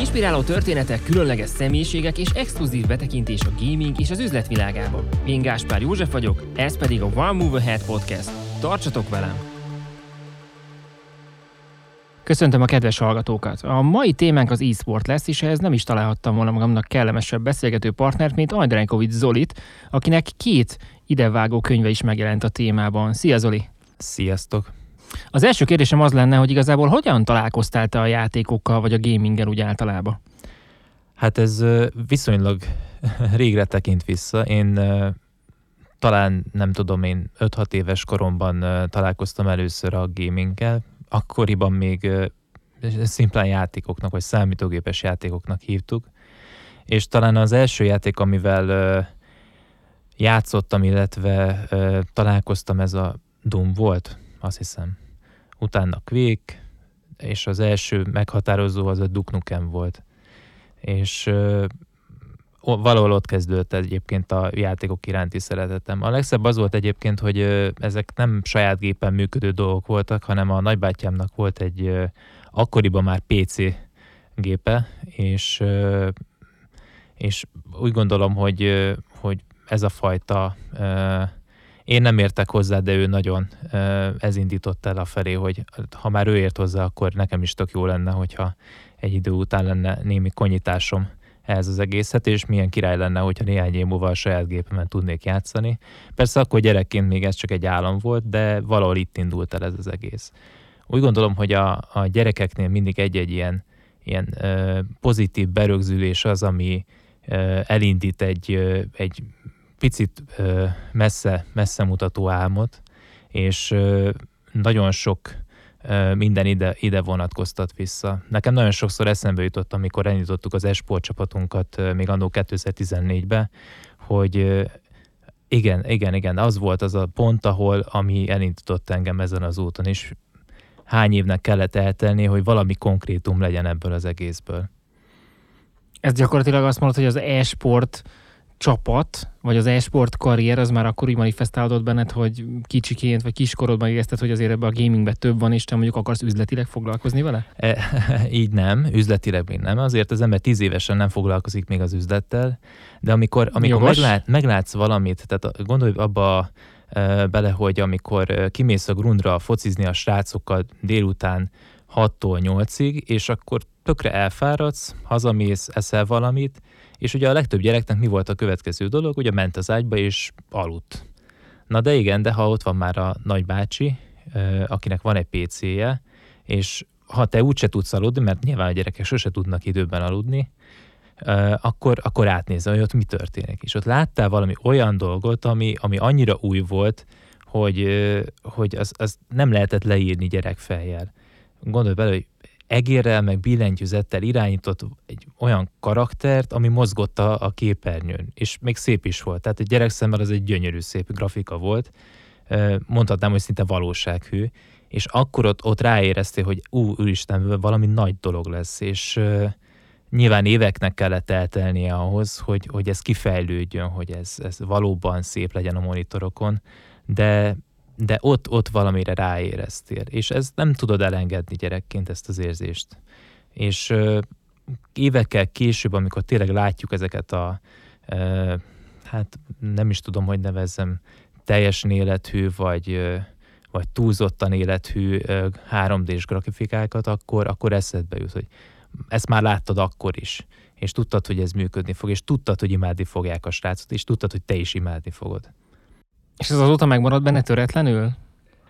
Inspiráló történetek, különleges személyiségek és exkluzív betekintés a gaming és az üzletvilágába. Én Gáspár József vagyok, ez pedig a One Move Ahead Podcast. Tartsatok velem! Köszöntöm a kedves hallgatókat! A mai témánk az e-sport lesz, és ehhez nem is találhattam volna magamnak kellemesebb beszélgető partnert, mint Ajdrenkovics Zolit, akinek két idevágó könyve is megjelent a témában. Szia Zoli! Sziasztok! Az első kérdésem az lenne, hogy igazából hogyan találkoztál te a játékokkal, vagy a gaminggel úgy általában? Hát ez viszonylag régre tekint vissza. Én talán nem tudom, én 5-6 éves koromban találkoztam először a gaminggel. Akkoriban még szimplán játékoknak, vagy számítógépes játékoknak hívtuk. És talán az első játék, amivel játszottam, illetve találkoztam, ez a Doom volt, azt hiszem. Utána Quake, és az első meghatározó az a Duke Nukem volt. És ö, valahol ott kezdődött egyébként a játékok iránti szeretetem. A legszebb az volt egyébként, hogy ö, ezek nem saját gépen működő dolgok voltak, hanem a nagybátyámnak volt egy ö, akkoriban már PC gépe, és, ö, és úgy gondolom, hogy, hogy ez a fajta én nem értek hozzá, de ő nagyon ez indított el a felé, hogy ha már ő ért hozzá, akkor nekem is tök jó lenne, hogyha egy idő után lenne némi konyításom ehhez az egészet, és milyen király lenne, hogyha néhány év múlva a saját gépemen tudnék játszani. Persze akkor gyerekként még ez csak egy állam volt, de valahol itt indult el ez az egész. Úgy gondolom, hogy a, a gyerekeknél mindig egy-egy ilyen, ilyen ö, pozitív berögzülés az, ami ö, elindít egy, ö, egy picit messze, messze mutató álmot, és nagyon sok minden ide, ide vonatkoztat vissza. Nekem nagyon sokszor eszembe jutott, amikor elindítottuk az esport csapatunkat még annó 2014-ben, hogy igen, igen, igen, az volt az a pont, ahol, ami elindított engem ezen az úton, és hány évnek kellett eltelni, hogy valami konkrétum legyen ebből az egészből. Ez gyakorlatilag azt mondod, hogy az e-sport csapat, vagy az e-sport karrier, az már akkor úgy manifestálódott benned, hogy kicsiként, vagy kiskorodban érezted, hogy azért ebbe a gamingbe több van, és te mondjuk akarsz üzletileg foglalkozni vele? E, így nem, üzletileg még nem. Azért az ember tíz évesen nem foglalkozik még az üzlettel, de amikor, amikor meglát, meglátsz valamit, tehát gondolj abba e, bele, hogy amikor e, kimész a grundra focizni a srácokkal délután 6-tól 8-ig, és akkor tökre elfáradsz, hazamész, eszel valamit, és ugye a legtöbb gyereknek mi volt a következő dolog? Ugye ment az ágyba és aludt. Na de igen, de ha ott van már a nagybácsi, akinek van egy PC-je, és ha te úgyse tudsz aludni, mert nyilván a gyerekek sose tudnak időben aludni, akkor, akkor átnézze, hogy ott mi történik. És ott láttál valami olyan dolgot, ami, ami annyira új volt, hogy, hogy az, az nem lehetett leírni gyerekfejjel. Gondolj bele, hogy egérrel, meg billentyűzettel irányított egy olyan karaktert, ami mozgott a, a képernyőn, és még szép is volt. Tehát egy gyerek szemmel az egy gyönyörű szép grafika volt, mondhatnám, hogy szinte valósághű, és akkor ott, ott ráéreztél, hogy ú, úristen, valami nagy dolog lesz, és nyilván éveknek kellett eltelnie ahhoz, hogy, hogy ez kifejlődjön, hogy ez, ez valóban szép legyen a monitorokon, de de ott, ott valamire ráéreztél, és ez nem tudod elengedni gyerekként ezt az érzést. És ö, évekkel később, amikor tényleg látjuk ezeket a, ö, hát nem is tudom, hogy nevezzem, teljesen élethű, vagy, ö, vagy túlzottan élethű 3D-s grafikákat, akkor, akkor eszedbe jut, hogy ezt már láttad akkor is, és tudtad, hogy ez működni fog, és tudtad, hogy imádni fogják a srácot, és tudtad, hogy te is imádni fogod. És ez azóta megmaradt benne töretlenül?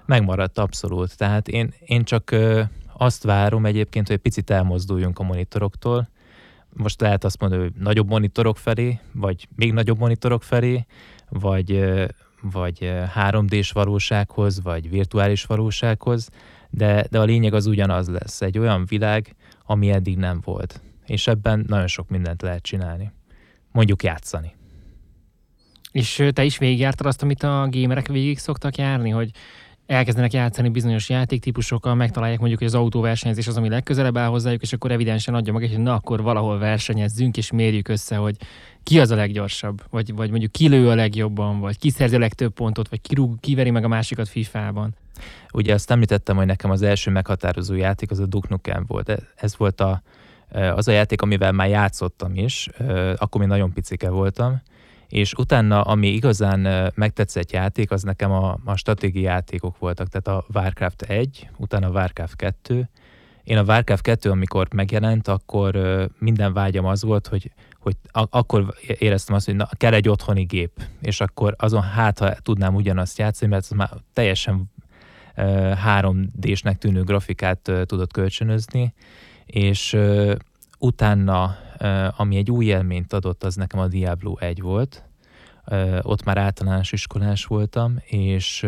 Megmaradt abszolút. Tehát én, én csak ö, azt várom egyébként, hogy egy picit elmozduljunk a monitoroktól. Most lehet azt mondani, hogy nagyobb monitorok felé, vagy még nagyobb monitorok felé, vagy, ö, vagy 3D-s valósághoz, vagy virtuális valósághoz, de, de a lényeg az ugyanaz lesz. Egy olyan világ, ami eddig nem volt. És ebben nagyon sok mindent lehet csinálni. Mondjuk játszani. És te is végigjártad azt, amit a gamerek végig szoktak járni, hogy elkezdenek játszani bizonyos játéktípusokkal, megtalálják mondjuk, hogy az autóversenyzés az, ami legközelebb áll hozzájuk, és akkor evidensen adja meg, hogy na akkor valahol versenyezzünk, és mérjük össze, hogy ki az a leggyorsabb, vagy, vagy mondjuk ki lő a legjobban, vagy ki szerzi a legtöbb pontot, vagy ki rúg, kiveri meg a másikat FIFA-ban. Ugye azt említettem, hogy nekem az első meghatározó játék az a Duke Nukem volt. Ez volt a az a játék, amivel már játszottam is, akkor még nagyon picike voltam, és utána, ami igazán megtetszett játék, az nekem a, a stratégiai játékok voltak, tehát a Warcraft 1, utána a Warcraft 2. Én a Warcraft 2, amikor megjelent, akkor minden vágyam az volt, hogy, hogy akkor éreztem azt, hogy na, kell egy otthoni gép, és akkor azon hát, ha tudnám ugyanazt játszani, mert az már teljesen 3D-snek tűnő grafikát tudott kölcsönözni, és utána, ami egy új élményt adott, az nekem a Diablo 1 volt. Ott már általános iskolás voltam, és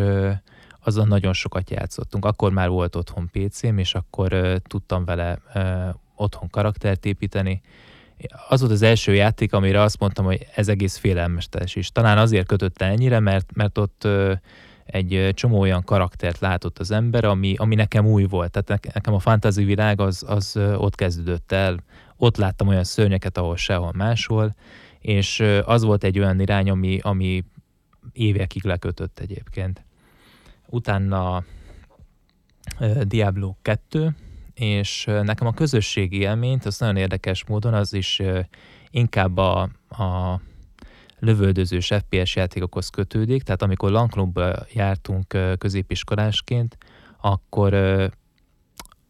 azon nagyon sokat játszottunk. Akkor már volt otthon PC-m, és akkor tudtam vele otthon karaktert építeni. Az volt az első játék, amire azt mondtam, hogy ez egész félelmestes is. Talán azért kötötte ennyire, mert, mert ott egy csomó olyan karaktert látott az ember, ami, ami nekem új volt. Tehát nekem a fantasy világ az, az ott kezdődött el. Ott láttam olyan szörnyeket, ahol sehol máshol, és az volt egy olyan irány, ami, ami évekig lekötött egyébként. Utána Diablo 2, és nekem a közösségi élményt, az nagyon érdekes módon, az is inkább a, a lövöldözős FPS játékokhoz kötődik, tehát amikor LAN jártunk középiskolásként, akkor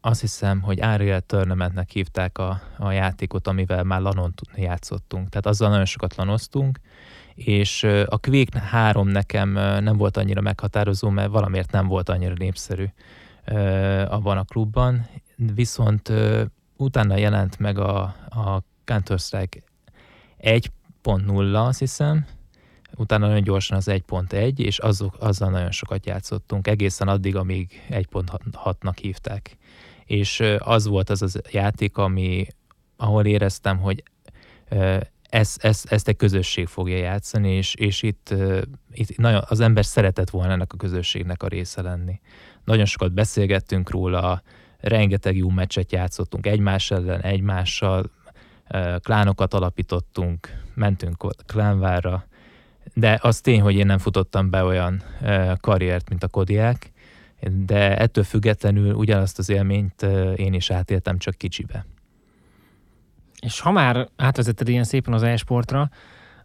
azt hiszem, hogy Unreal Tournamentnek hívták a, a játékot, amivel már lanon játszottunk. Tehát azzal nagyon sokat lanoztunk, és a Quake 3 nekem nem volt annyira meghatározó, mert valamiért nem volt annyira népszerű abban a klubban, viszont utána jelent meg a, a Counter-Strike 1.0, azt hiszem, utána nagyon gyorsan az 1.1, és azok, azzal nagyon sokat játszottunk, egészen addig, amíg 1.6-nak hívták. És az volt az a játék, ami, ahol éreztem, hogy ezt, ezt, ezt egy közösség fogja játszani, és, és itt, itt nagyon, az ember szeretett volna ennek a közösségnek a része lenni. Nagyon sokat beszélgettünk róla, rengeteg jó meccset játszottunk egymás ellen, egymással, klánokat alapítottunk, mentünk klánvárra, de az tény, hogy én nem futottam be olyan karriert, mint a kodiák, de ettől függetlenül ugyanazt az élményt én is átéltem, csak kicsibe. És ha már átvezetted ilyen szépen az e-sportra,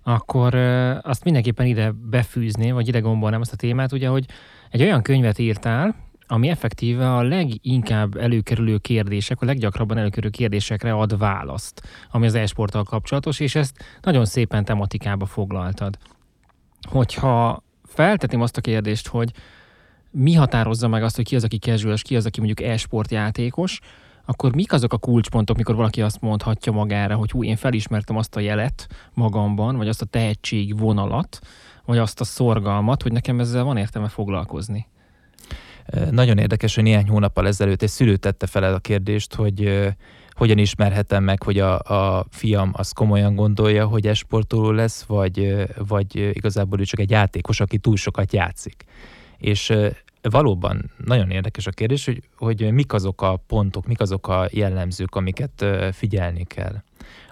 akkor azt mindenképpen ide befűzni, vagy ide gombolnám azt a témát, ugye, hogy egy olyan könyvet írtál, ami effektíve a leginkább előkerülő kérdések, a leggyakrabban előkerülő kérdésekre ad választ, ami az e-sporttal kapcsolatos, és ezt nagyon szépen tematikába foglaltad. Hogyha feltetném azt a kérdést, hogy mi határozza meg azt, hogy ki az, aki casual, ki az, aki mondjuk e-sport játékos, akkor mik azok a kulcspontok, mikor valaki azt mondhatja magára, hogy hú, én felismertem azt a jelet magamban, vagy azt a tehetség vonalat, vagy azt a szorgalmat, hogy nekem ezzel van értelme foglalkozni? Nagyon érdekes, hogy néhány hónappal ezelőtt egy szülő tette fel a kérdést, hogy hogyan ismerhetem meg, hogy a, a fiam az komolyan gondolja, hogy esportoló lesz, vagy, vagy igazából ő csak egy játékos, aki túl sokat játszik. És valóban nagyon érdekes a kérdés, hogy, hogy mik azok a pontok, mik azok a jellemzők, amiket figyelni kell.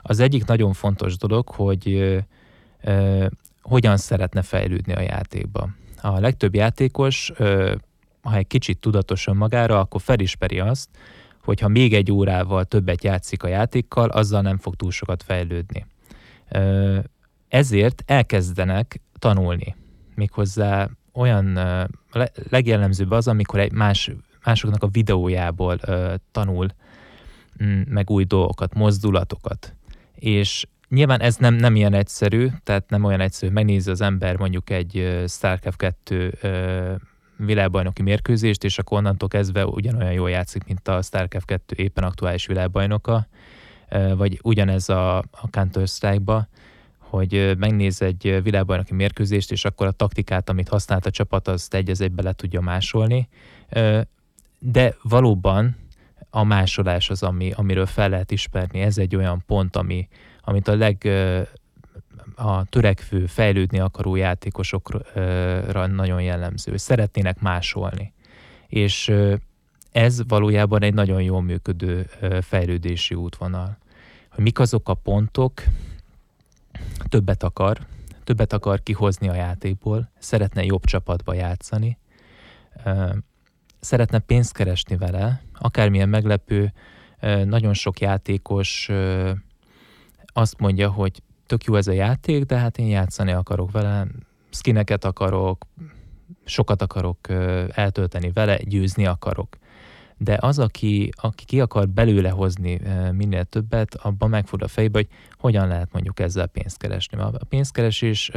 Az egyik nagyon fontos dolog, hogy hogyan szeretne fejlődni a játékba. A legtöbb játékos ha egy kicsit tudatosan magára, akkor felismeri azt, hogy ha még egy órával többet játszik a játékkal, azzal nem fog túl sokat fejlődni. Ezért elkezdenek tanulni. Méghozzá olyan legjellemzőbb az, amikor egy más, másoknak a videójából tanul mm, meg új dolgokat, mozdulatokat. És nyilván ez nem, nem ilyen egyszerű, tehát nem olyan egyszerű, megnézi az ember mondjuk egy StarCraft 2 világbajnoki mérkőzést, és akkor onnantól kezdve ugyanolyan jól játszik, mint a StarCraft 2 éppen aktuális világbajnoka, vagy ugyanez a, a Counter-Strike-ba, hogy megnéz egy világbajnoki mérkőzést, és akkor a taktikát, amit használt a csapat, azt egy az egybe le tudja másolni. De valóban a másolás az, ami, amiről fel lehet ismerni. Ez egy olyan pont, ami, amit a leg a törekvő, fejlődni akaró játékosokra nagyon jellemző. Szeretnének másolni. És ez valójában egy nagyon jól működő fejlődési útvonal. Hogy mik azok a pontok, többet akar, többet akar kihozni a játékból, szeretne jobb csapatba játszani, szeretne pénzt keresni vele, akármilyen meglepő, Nagyon sok játékos azt mondja, hogy tök jó ez a játék, de hát én játszani akarok vele, skineket akarok, sokat akarok eltölteni vele, győzni akarok. De az, aki, aki ki akar belőle hozni minél többet, abban megfordul a fejbe, hogy hogyan lehet mondjuk ezzel pénzt keresni. A pénzkeresés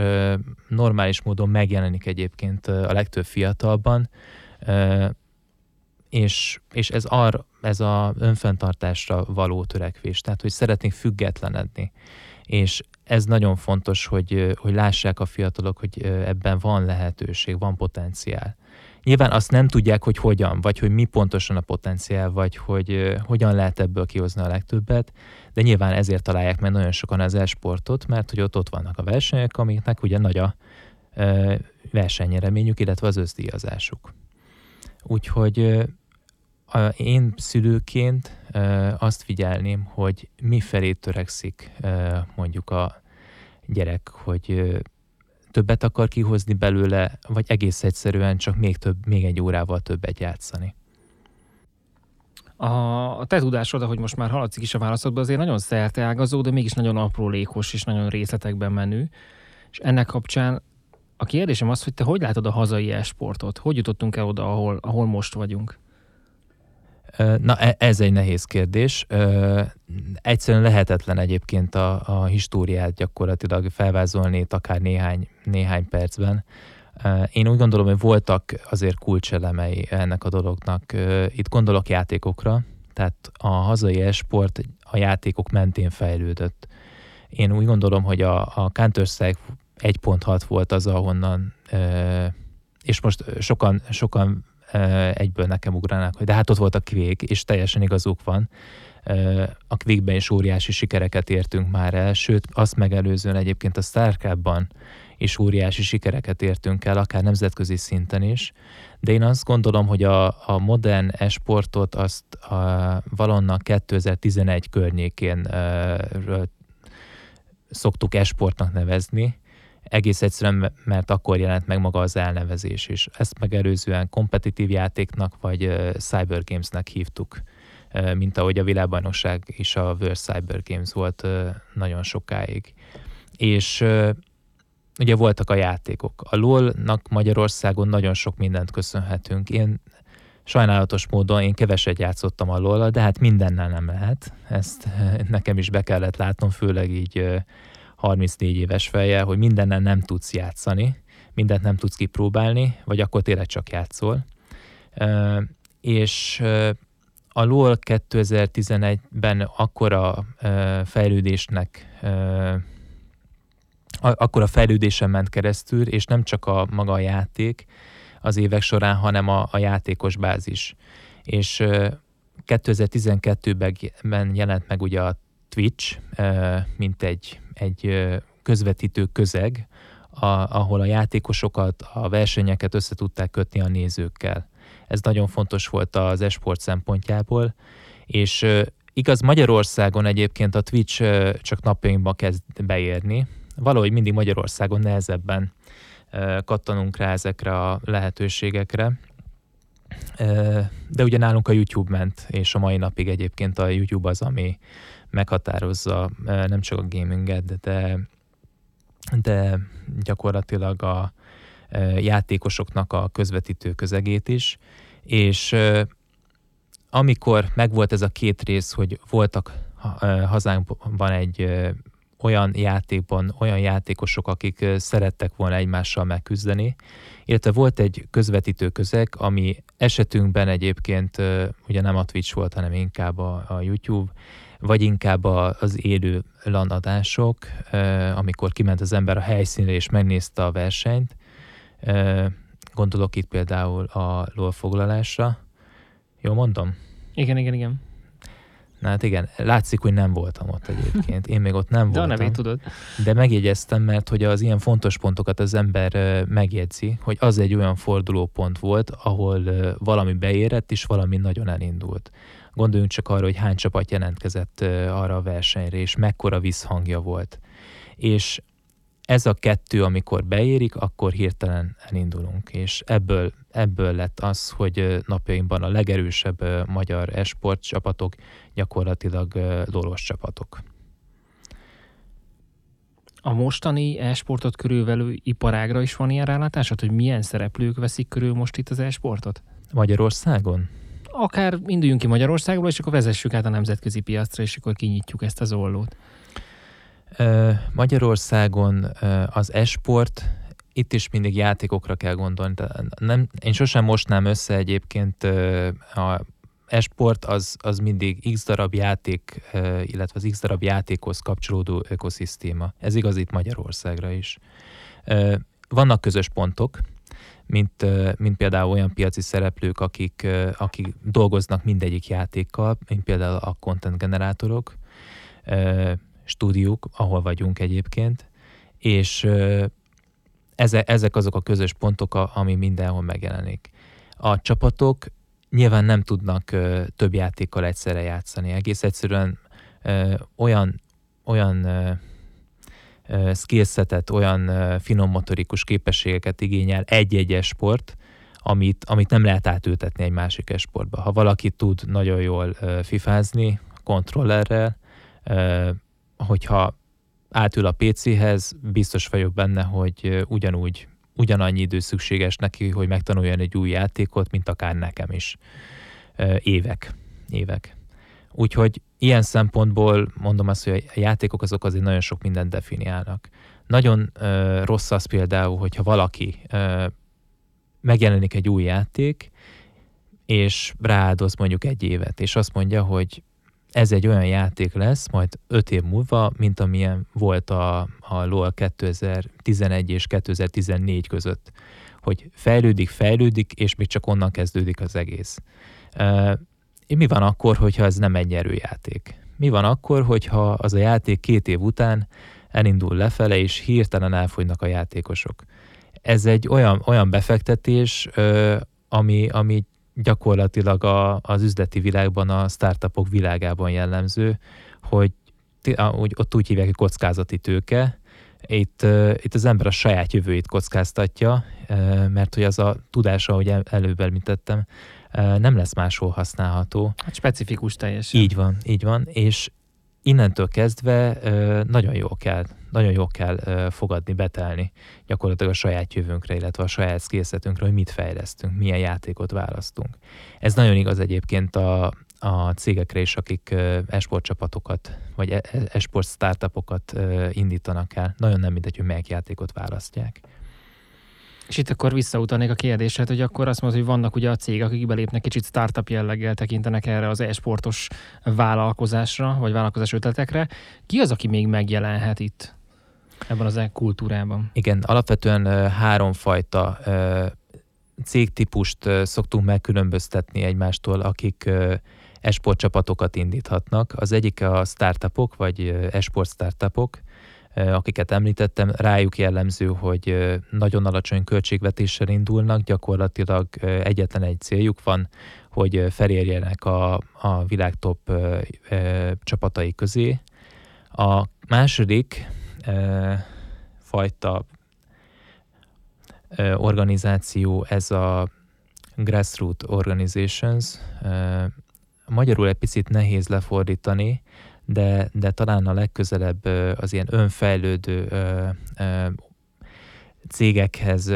normális módon megjelenik egyébként a legtöbb fiatalban, és, és ez, ar, ez a önfenntartásra való törekvés, tehát hogy szeretnénk függetlenedni. És ez nagyon fontos, hogy, hogy lássák a fiatalok, hogy ebben van lehetőség, van potenciál. Nyilván azt nem tudják, hogy hogyan, vagy hogy mi pontosan a potenciál, vagy hogy hogyan lehet ebből kihozni a legtöbbet, de nyilván ezért találják meg nagyon sokan az esportot, mert hogy ott, ott vannak a versenyek, amiknek ugye nagy a versenynyereményük, illetve az összdíjazásuk. Úgyhogy én szülőként azt figyelném, hogy mi felé törekszik mondjuk a gyerek, hogy többet akar kihozni belőle, vagy egész egyszerűen csak még, több, még egy órával többet játszani. A, te tudásod, ahogy most már haladszik is a válaszodban, azért nagyon szerteágazó, de mégis nagyon aprólékos és nagyon részletekben menő. És ennek kapcsán a kérdésem az, hogy te hogy látod a hazai esportot? Hogy jutottunk el oda, ahol, ahol most vagyunk? Na, e, ez egy nehéz kérdés. Egyszerűen lehetetlen egyébként a, a históriát gyakorlatilag felvázolni akár néhány, néhány percben. Én úgy gondolom, hogy voltak azért kulcselemei ennek a dolognak. Itt gondolok játékokra, tehát a hazai esport a játékok mentén fejlődött. Én úgy gondolom, hogy a, a Counter-Strike 1.6 volt az, ahonnan, és most sokan, sokan egyből nekem ugranak, hogy de hát ott volt a Quake, és teljesen igazuk van. A Quake-ben is óriási sikereket értünk már el, sőt, azt megelőzően egyébként a StarCraft-ban is óriási sikereket értünk el, akár nemzetközi szinten is. De én azt gondolom, hogy a, a modern esportot azt a, valonnan 2011 környékén uh, szoktuk esportnak nevezni, egész egyszerűen, mert akkor jelent meg maga az elnevezés is. Ezt megelőzően kompetitív játéknak vagy Cyber Gamesnek hívtuk, mint ahogy a világbajnokság is a World Cyber Games volt nagyon sokáig. És ugye voltak a játékok. A LOL-nak Magyarországon nagyon sok mindent köszönhetünk. Én sajnálatos módon én keveset játszottam a lol de hát mindennel nem lehet. Ezt nekem is be kellett látnom, főleg így 34 éves fejjel, hogy mindennel nem tudsz játszani, mindent nem tudsz kipróbálni, vagy akkor tényleg csak játszol. És a LOL 2011-ben akkora fejlődésnek akkor a fejlődésen ment keresztül, és nem csak a maga a játék az évek során, hanem a, a játékos bázis. És 2012-ben jelent meg ugye a Twitch, mint egy egy közvetítő közeg, a, ahol a játékosokat, a versenyeket össze tudták kötni a nézőkkel. Ez nagyon fontos volt az esport szempontjából, és igaz Magyarországon egyébként a Twitch csak napjainkban kezd beérni, valahogy mindig Magyarországon nehezebben kattanunk rá ezekre a lehetőségekre, de ugye nálunk a YouTube ment, és a mai napig egyébként a YouTube az, ami meghatározza nem csak a gaminget, de, de gyakorlatilag a játékosoknak a közvetítő közegét is, és amikor megvolt ez a két rész, hogy voltak hazánkban egy olyan játékban olyan játékosok, akik szerettek volna egymással megküzdeni, illetve volt egy közvetítő közeg, ami esetünkben egyébként ugye nem a Twitch volt, hanem inkább a, a YouTube, vagy inkább az élő lanadások, amikor kiment az ember a helyszínre és megnézte a versenyt. Gondolok itt például a LOL foglalásra. Jó mondom? Igen, igen, igen. Na hát igen, látszik, hogy nem voltam ott egyébként. Én még ott nem de voltam. De a nevét tudod. De megjegyeztem, mert hogy az ilyen fontos pontokat az ember megjegyzi, hogy az egy olyan fordulópont volt, ahol valami beérett, és valami nagyon elindult. Gondoljunk csak arra, hogy hány csapat jelentkezett arra a versenyre, és mekkora visszhangja volt. És ez a kettő, amikor beérik, akkor hirtelen elindulunk, és ebből ebből lett az, hogy napjainkban a legerősebb magyar esport csapatok gyakorlatilag loros csapatok. A mostani e-sportot körülvelő iparágra is van ilyen rálátásod, hogy milyen szereplők veszik körül most itt az e-sportot? Magyarországon? Akár induljunk ki Magyarországból, és akkor vezessük át a nemzetközi piacra, és akkor kinyitjuk ezt az ollót. Magyarországon az e-sport, itt is mindig játékokra kell gondolni. Nem, én sosem mostnám össze egyébként a esport az, az mindig x darab játék, illetve az x darab játékhoz kapcsolódó ökoszisztéma. Ez igaz itt Magyarországra is. Vannak közös pontok, mint, mint például olyan piaci szereplők, akik, akik dolgoznak mindegyik játékkal, mint például a content generátorok, stúdiók, ahol vagyunk egyébként, és ezek azok a közös pontok, ami mindenhol megjelenik. A csapatok nyilván nem tudnak több játékkal egyszerre játszani. Egész egyszerűen olyan, olyan skillsetet, olyan finom motorikus képességeket igényel egy-egy sport, amit, amit nem lehet átültetni egy másik esportba. Ha valaki tud nagyon jól fifázni kontrollerrel, hogyha átül a PC-hez, biztos vagyok benne, hogy ugyanúgy, ugyanannyi idő szükséges neki, hogy megtanuljon egy új játékot, mint akár nekem is. Évek. Évek. Úgyhogy ilyen szempontból mondom azt, hogy a játékok azok azért nagyon sok mindent definiálnak. Nagyon uh, rossz az például, hogyha valaki uh, megjelenik egy új játék, és rááldoz mondjuk egy évet, és azt mondja, hogy ez egy olyan játék lesz majd öt év múlva, mint amilyen volt a, a LOL 2011 és 2014 között, hogy fejlődik, fejlődik, és még csak onnan kezdődik az egész. Mi van akkor, hogyha ez nem egy erőjáték? Mi van akkor, hogyha az a játék két év után elindul lefele, és hirtelen elfogynak a játékosok? Ez egy olyan, olyan befektetés, ami, ami gyakorlatilag a, az üzleti világban, a startupok világában jellemző, hogy úgy, ott úgy hívják, hogy kockázati tőke. Itt, itt az ember a saját jövőjét kockáztatja, mert hogy az a tudása, ahogy előbb említettem, nem lesz máshol használható. Hát specifikus teljesen. Így van, így van, és innentől kezdve nagyon jó kell, nagyon jó kell fogadni, betelni gyakorlatilag a saját jövőnkre, illetve a saját skillsetünkre, hogy mit fejlesztünk, milyen játékot választunk. Ez nagyon igaz egyébként a, a cégekre is, akik esport csapatokat, vagy e, e, esport startupokat indítanak el. Nagyon nem mindegy, hogy melyik játékot választják. És itt akkor visszautalnék a kérdésed, hogy akkor azt mondod, hogy vannak ugye a cégek, akik belépnek kicsit startup jelleggel tekintenek erre az e-sportos vállalkozásra, vagy vállalkozás ötletekre. Ki az, aki még megjelenhet itt ebben az e-kultúrában? Igen, alapvetően háromfajta cégtípust szoktunk megkülönböztetni egymástól, akik esport csapatokat indíthatnak. Az egyik a startupok, vagy esport startupok, akiket említettem, rájuk jellemző, hogy nagyon alacsony költségvetéssel indulnak, gyakorlatilag egyetlen egy céljuk van, hogy felérjenek a, a világ top csapatai közé. A második fajta organizáció ez a grassroots organizations. Magyarul egy picit nehéz lefordítani, de, de talán a legközelebb az ilyen önfejlődő cégekhez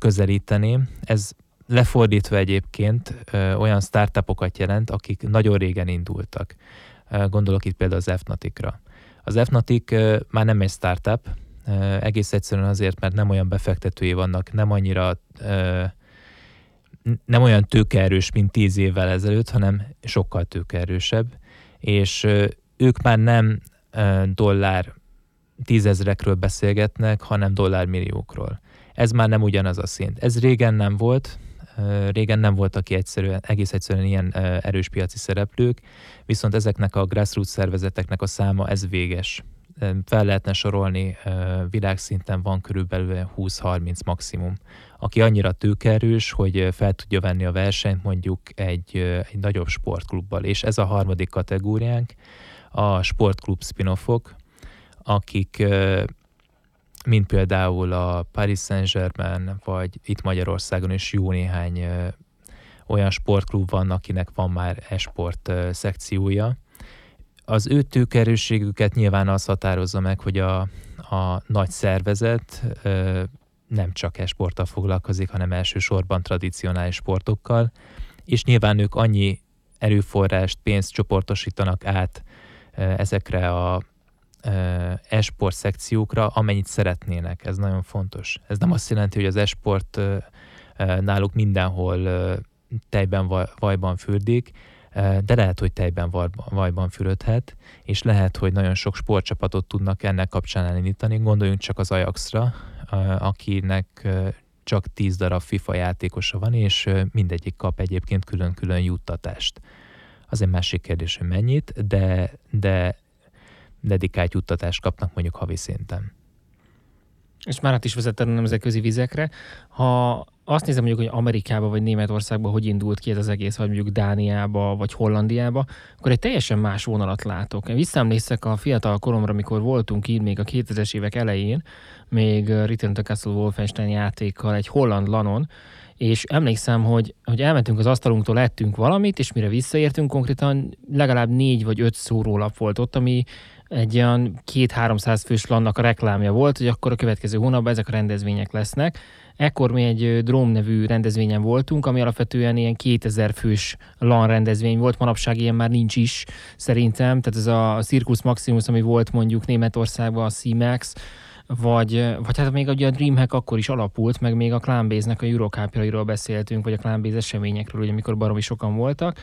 közelíteném. Ez lefordítva egyébként olyan startupokat jelent, akik nagyon régen indultak. Gondolok itt például az Fnatic-ra. Az Fnatic már nem egy startup, egész egyszerűen azért, mert nem olyan befektetői vannak, nem annyira nem olyan tőkeerős, mint tíz évvel ezelőtt, hanem sokkal tőkeerősebb, és ők már nem dollár tízezrekről beszélgetnek, hanem dollármilliókról. Ez már nem ugyanaz a szint. Ez régen nem volt, régen nem voltak ki egyszerűen, egész egyszerűen ilyen erős piaci szereplők, viszont ezeknek a grassroots szervezeteknek a száma ez véges. Fel lehetne sorolni, világszinten van körülbelül 20-30 maximum, aki annyira tőkerős, hogy fel tudja venni a versenyt mondjuk egy, egy nagyobb sportklubbal. És ez a harmadik kategóriánk, a sportklub spin akik mint például a Paris Saint-Germain, vagy itt Magyarországon is jó néhány olyan sportklub van, akinek van már esport szekciója. Az ő tőkerősségüket nyilván az határozza meg, hogy a, a nagy szervezet nem csak esporttal foglalkozik, hanem elsősorban tradicionális sportokkal, és nyilván ők annyi erőforrást, pénzt csoportosítanak át ezekre a esport szekciókra, amennyit szeretnének. Ez nagyon fontos. Ez nem azt jelenti, hogy az esport náluk mindenhol tejben, vajban fürdik, de lehet, hogy tejben, vajban fürödhet, és lehet, hogy nagyon sok sportcsapatot tudnak ennek kapcsán elindítani. Gondoljunk csak az Ajaxra, akinek csak 10 darab FIFA játékosa van, és mindegyik kap egyébként külön-külön juttatást. Az egy másik kérdés, hogy mennyit, de, de dedikált juttatást kapnak mondjuk havi szinten. És már át is vezetted a nemzetközi vizekre. Ha azt nézem mondjuk, hogy Amerikába vagy Németországba hogy indult ki ez az egész, vagy mondjuk Dániába vagy Hollandiába, akkor egy teljesen más vonalat látok. Én visszaemlékszek a fiatal koromra, amikor voltunk így még a 2000-es évek elején, még Return to Castle Wolfenstein játékkal egy holland lanon, és emlékszem, hogy, hogy elmentünk az asztalunktól, ettünk valamit, és mire visszaértünk, konkrétan legalább négy vagy öt szórólap volt ott, ami egy olyan két-háromszáz fős lannak a reklámja volt, hogy akkor a következő hónapban ezek a rendezvények lesznek. Ekkor mi egy Dróm nevű rendezvényen voltunk, ami alapvetően ilyen 2000 fős LAN rendezvény volt, manapság ilyen már nincs is szerintem, tehát ez a Circus Maximus, ami volt mondjuk Németországban, a C-Max, vagy, vagy hát még ugye a Dreamhack akkor is alapult, meg még a Clanbase-nek a Eurocup-jairól beszéltünk, vagy a Clanbase eseményekről, ugye, amikor baromi sokan voltak,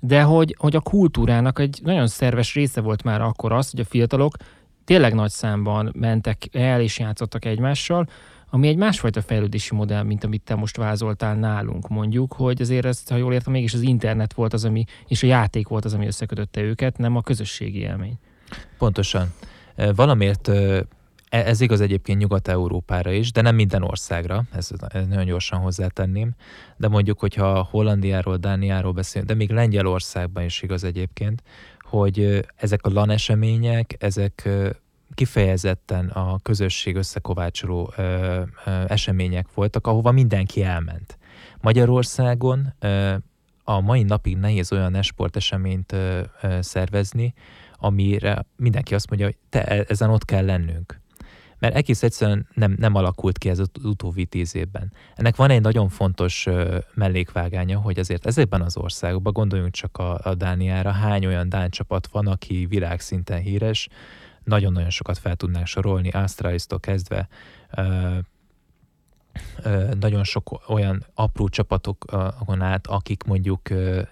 de hogy, hogy a kultúrának egy nagyon szerves része volt már akkor az, hogy a fiatalok tényleg nagy számban mentek el és játszottak egymással, ami egy másfajta fejlődési modell, mint amit te most vázoltál nálunk, mondjuk, hogy azért ezt, ha jól értem, mégis az internet volt az, ami, és a játék volt az, ami összekötötte őket, nem a közösségi élmény. Pontosan. Valamiért E, ez igaz egyébként Nyugat-Európára is, de nem minden országra, ezt, nagyon gyorsan hozzátenném. De mondjuk, hogyha Hollandiáról, Dániáról beszélünk, de még Lengyelországban is igaz egyébként, hogy ezek a LAN események, ezek kifejezetten a közösség összekovácsoló ö, ö, események voltak, ahova mindenki elment. Magyarországon ö, a mai napig nehéz olyan esporteseményt ö, ö, szervezni, amire mindenki azt mondja, hogy te e, ezen ott kell lennünk mert egész egyszerűen nem, nem alakult ki ez az utóbbi tíz évben. Ennek van egy nagyon fontos mellékvágánya, hogy azért ezekben az országokban, gondoljunk csak a, a Dániára, hány olyan Dán csapat van, aki világszinten híres, nagyon-nagyon sokat fel tudnánk sorolni, Astralis-tól kezdve, nagyon sok olyan apró csapatokon át, akik mondjuk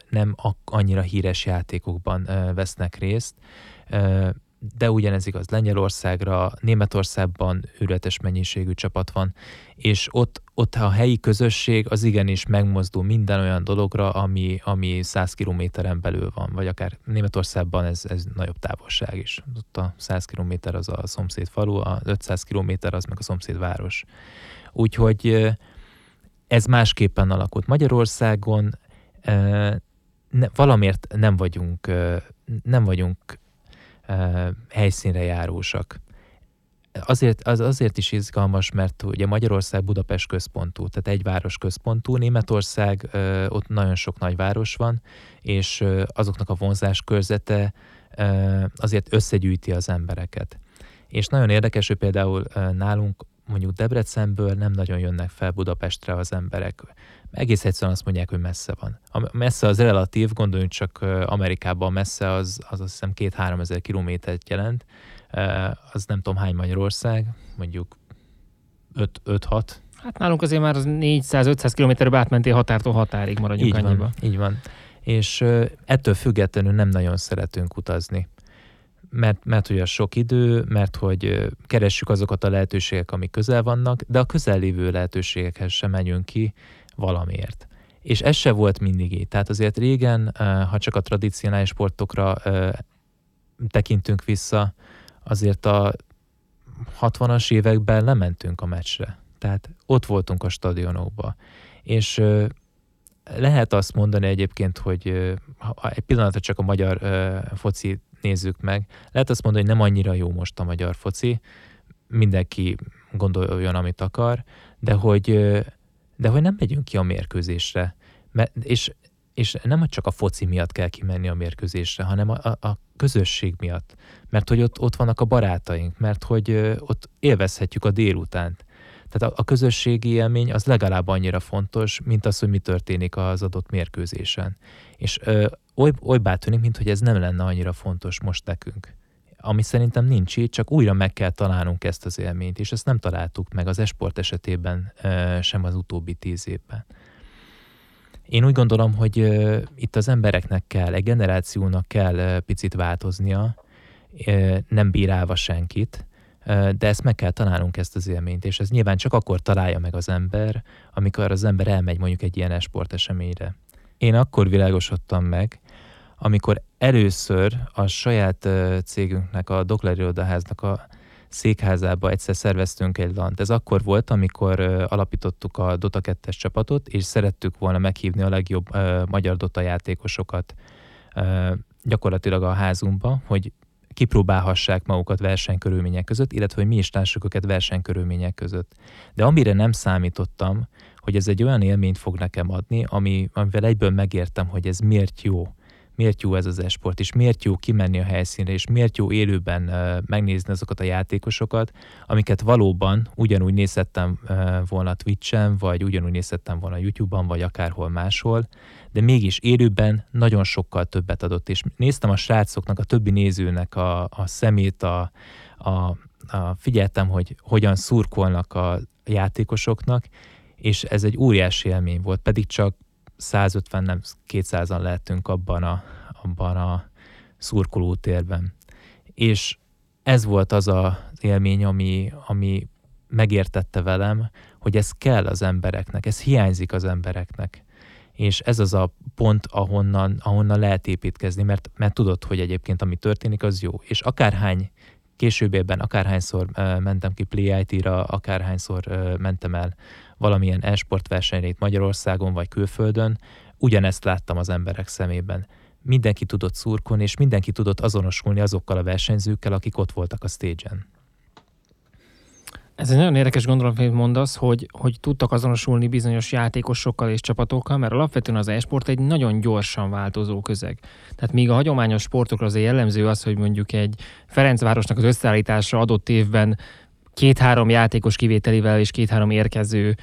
nem annyira híres játékokban vesznek részt, de ugyanez igaz Lengyelországra, Németországban őrületes mennyiségű csapat van, és ott, ott a helyi közösség az igenis megmozdul minden olyan dologra, ami, ami 100 kilométeren belül van, vagy akár Németországban ez, ez nagyobb távolság is. Ott a 100 kilométer az a szomszéd falu, a 500 kilométer az meg a szomszéd város. Úgyhogy ez másképpen alakult. Magyarországon ne, valamiért nem vagyunk, nem vagyunk helyszínre járósak. Azért, az azért is izgalmas, mert ugye Magyarország Budapest központú, tehát egy város központú, Németország ott nagyon sok nagy város van, és azoknak a vonzás körzete azért összegyűjti az embereket. És nagyon érdekes, hogy például nálunk mondjuk Debrecenből nem nagyon jönnek fel Budapestre az emberek egész egyszerűen azt mondják, hogy messze van. A messze az relatív, gondoljunk csak Amerikában messze, az, az azt hiszem két-három ezer kilométert jelent, az nem tudom hány Magyarország, mondjuk 5-6. Hát nálunk azért már az 400-500 kilométerbe átmentél határtól határig maradjunk így annyiba. Van, így van. És ettől függetlenül nem nagyon szeretünk utazni. Mert, mert hogy a sok idő, mert hogy keressük azokat a lehetőségek, amik közel vannak, de a közel lévő lehetőségekhez sem megyünk ki, valamiért. És ez se volt mindig így. Tehát azért régen, ha csak a tradicionális sportokra tekintünk vissza, azért a 60-as években lementünk a meccsre. Tehát ott voltunk a stadionokban. És lehet azt mondani egyébként, hogy ha egy pillanatra csak a magyar foci nézzük meg, lehet azt mondani, hogy nem annyira jó most a magyar foci, mindenki gondoljon, amit akar, de hogy, de hogy nem megyünk ki a mérkőzésre. Mert, és, és nem csak a foci miatt kell kimenni a mérkőzésre, hanem a, a, a közösség miatt. Mert hogy ott, ott vannak a barátaink, mert hogy ott élvezhetjük a délutánt. Tehát a, a közösségi élmény az legalább annyira fontos, mint az, hogy mi történik az adott mérkőzésen. És ö, oly, olybá tűnik, mint hogy ez nem lenne annyira fontos most nekünk. Ami szerintem nincs így, csak újra meg kell találnunk ezt az élményt, és ezt nem találtuk meg az esport esetében sem az utóbbi tíz évben. Én úgy gondolom, hogy itt az embereknek kell, egy generációnak kell picit változnia, nem bírálva senkit, de ezt meg kell találnunk ezt az élményt, és ez nyilván csak akkor találja meg az ember, amikor az ember elmegy mondjuk egy ilyen esporteseményre. Én akkor világosodtam meg, amikor először a saját cégünknek, a Dokler Irodaháznak a székházába egyszer szerveztünk egy lant. Ez akkor volt, amikor alapítottuk a Dota 2-es csapatot, és szerettük volna meghívni a legjobb magyar Dota játékosokat gyakorlatilag a házunkba, hogy kipróbálhassák magukat versenykörülmények között, illetve hogy mi is lássuk őket versenykörülmények között. De amire nem számítottam, hogy ez egy olyan élményt fog nekem adni, ami, amivel egyből megértem, hogy ez miért jó miért jó ez az esport, és miért jó kimenni a helyszínre, és miért jó élőben megnézni azokat a játékosokat, amiket valóban ugyanúgy nézhettem volna Twitch-en, vagy ugyanúgy nézhettem volna YouTube-ban, vagy akárhol máshol, de mégis élőben nagyon sokkal többet adott, és néztem a srácoknak, a többi nézőnek a, a szemét, a, a, a, figyeltem, hogy hogyan szurkolnak a játékosoknak, és ez egy óriási élmény volt, pedig csak 150, nem 200-an lehetünk abban a, abban a szurkolótérben. És ez volt az az élmény, ami, ami megértette velem, hogy ez kell az embereknek, ez hiányzik az embereknek. És ez az a pont, ahonnan, ahonnan lehet építkezni, mert, mert tudod, hogy egyébként ami történik, az jó. És akárhány későbbiben, akárhányszor uh, mentem ki Play IT-ra, akárhányszor mentem el valamilyen e-sport versenyre Magyarországon vagy külföldön, ugyanezt láttam az emberek szemében. Mindenki tudott szurkolni, és mindenki tudott azonosulni azokkal a versenyzőkkel, akik ott voltak a stage-en. Ez egy nagyon érdekes gondolat, amit mondasz, hogy, hogy tudtak azonosulni bizonyos játékosokkal és csapatokkal, mert alapvetően az e-sport egy nagyon gyorsan változó közeg. Tehát míg a hagyományos sportokra azért jellemző az, hogy mondjuk egy Ferencvárosnak az összeállítása adott évben két-három játékos kivételével és két-három érkező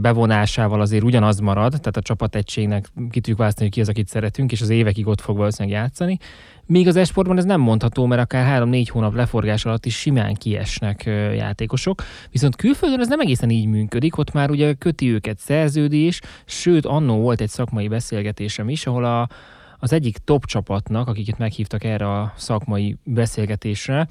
bevonásával azért ugyanaz marad, tehát a csapategységnek ki tudjuk választani, hogy ki az, akit szeretünk, és az évekig ott fog valószínűleg játszani. Míg az esportban ez nem mondható, mert akár 3-4 hónap leforgás alatt is simán kiesnek játékosok. Viszont külföldön ez nem egészen így működik, ott már ugye köti őket szerződés, sőt, annó volt egy szakmai beszélgetésem is, ahol a, az egyik top csapatnak, akiket meghívtak erre a szakmai beszélgetésre,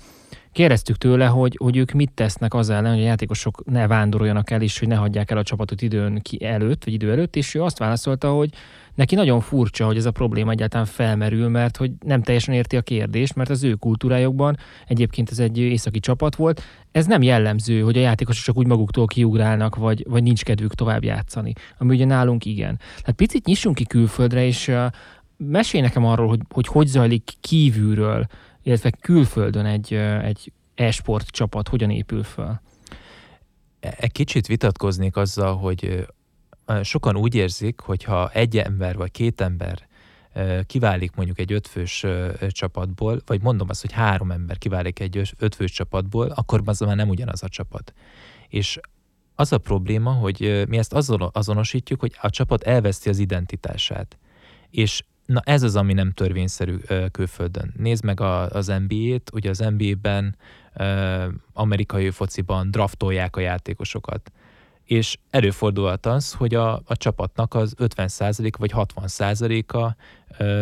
Kérdeztük tőle, hogy, hogy ők mit tesznek az ellen, hogy a játékosok ne vándoroljanak el, és hogy ne hagyják el a csapatot időn ki előtt, vagy idő előtt, és ő azt válaszolta, hogy neki nagyon furcsa, hogy ez a probléma egyáltalán felmerül, mert hogy nem teljesen érti a kérdést, mert az ő kultúrájukban egyébként ez egy északi csapat volt. Ez nem jellemző, hogy a játékosok csak úgy maguktól kiugrálnak, vagy, vagy nincs kedvük tovább játszani. Ami ugye nálunk igen. Hát picit nyissunk ki külföldre, és uh, mesélj nekem arról, hogy, hogy hogy zajlik kívülről illetve külföldön egy, egy e-sport csapat hogyan épül fel? Egy kicsit vitatkoznék azzal, hogy sokan úgy érzik, hogy ha egy ember vagy két ember kiválik mondjuk egy ötfős csapatból, vagy mondom azt, hogy három ember kiválik egy ötfős csapatból, akkor az már nem ugyanaz a csapat. És az a probléma, hogy mi ezt azonosítjuk, hogy a csapat elveszti az identitását. És Na ez az, ami nem törvényszerű külföldön. Nézd meg a, az NBA-t, ugye az NBA-ben amerikai fociban draftolják a játékosokat. És előfordulhat az, hogy a, a csapatnak az 50% vagy 60%-a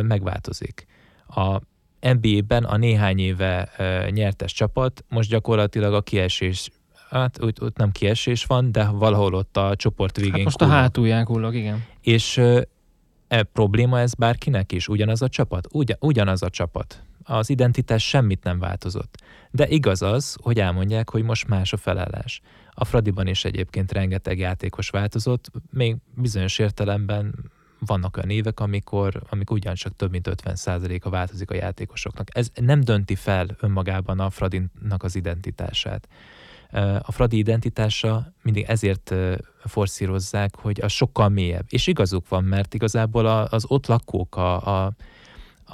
megváltozik. A NBA-ben a néhány éve nyertes csapat most gyakorlatilag a kiesés hát ott, ott nem kiesés van, de valahol ott a csoport végén hát most kullog. a hátulján kullog, igen. És E probléma ez bárkinek is? Ugyanaz a csapat? Ugyan, ugyanaz a csapat. Az identitás semmit nem változott. De igaz az, hogy elmondják, hogy most más a felállás. A Fradiban is egyébként rengeteg játékos változott, még bizonyos értelemben vannak olyan évek, amikor, amikor ugyancsak több mint 50%-a változik a játékosoknak. Ez nem dönti fel önmagában a Fradinak az identitását. A Fradi identitása mindig ezért forszírozzák, hogy az sokkal mélyebb. És igazuk van, mert igazából az ott lakók, a, a,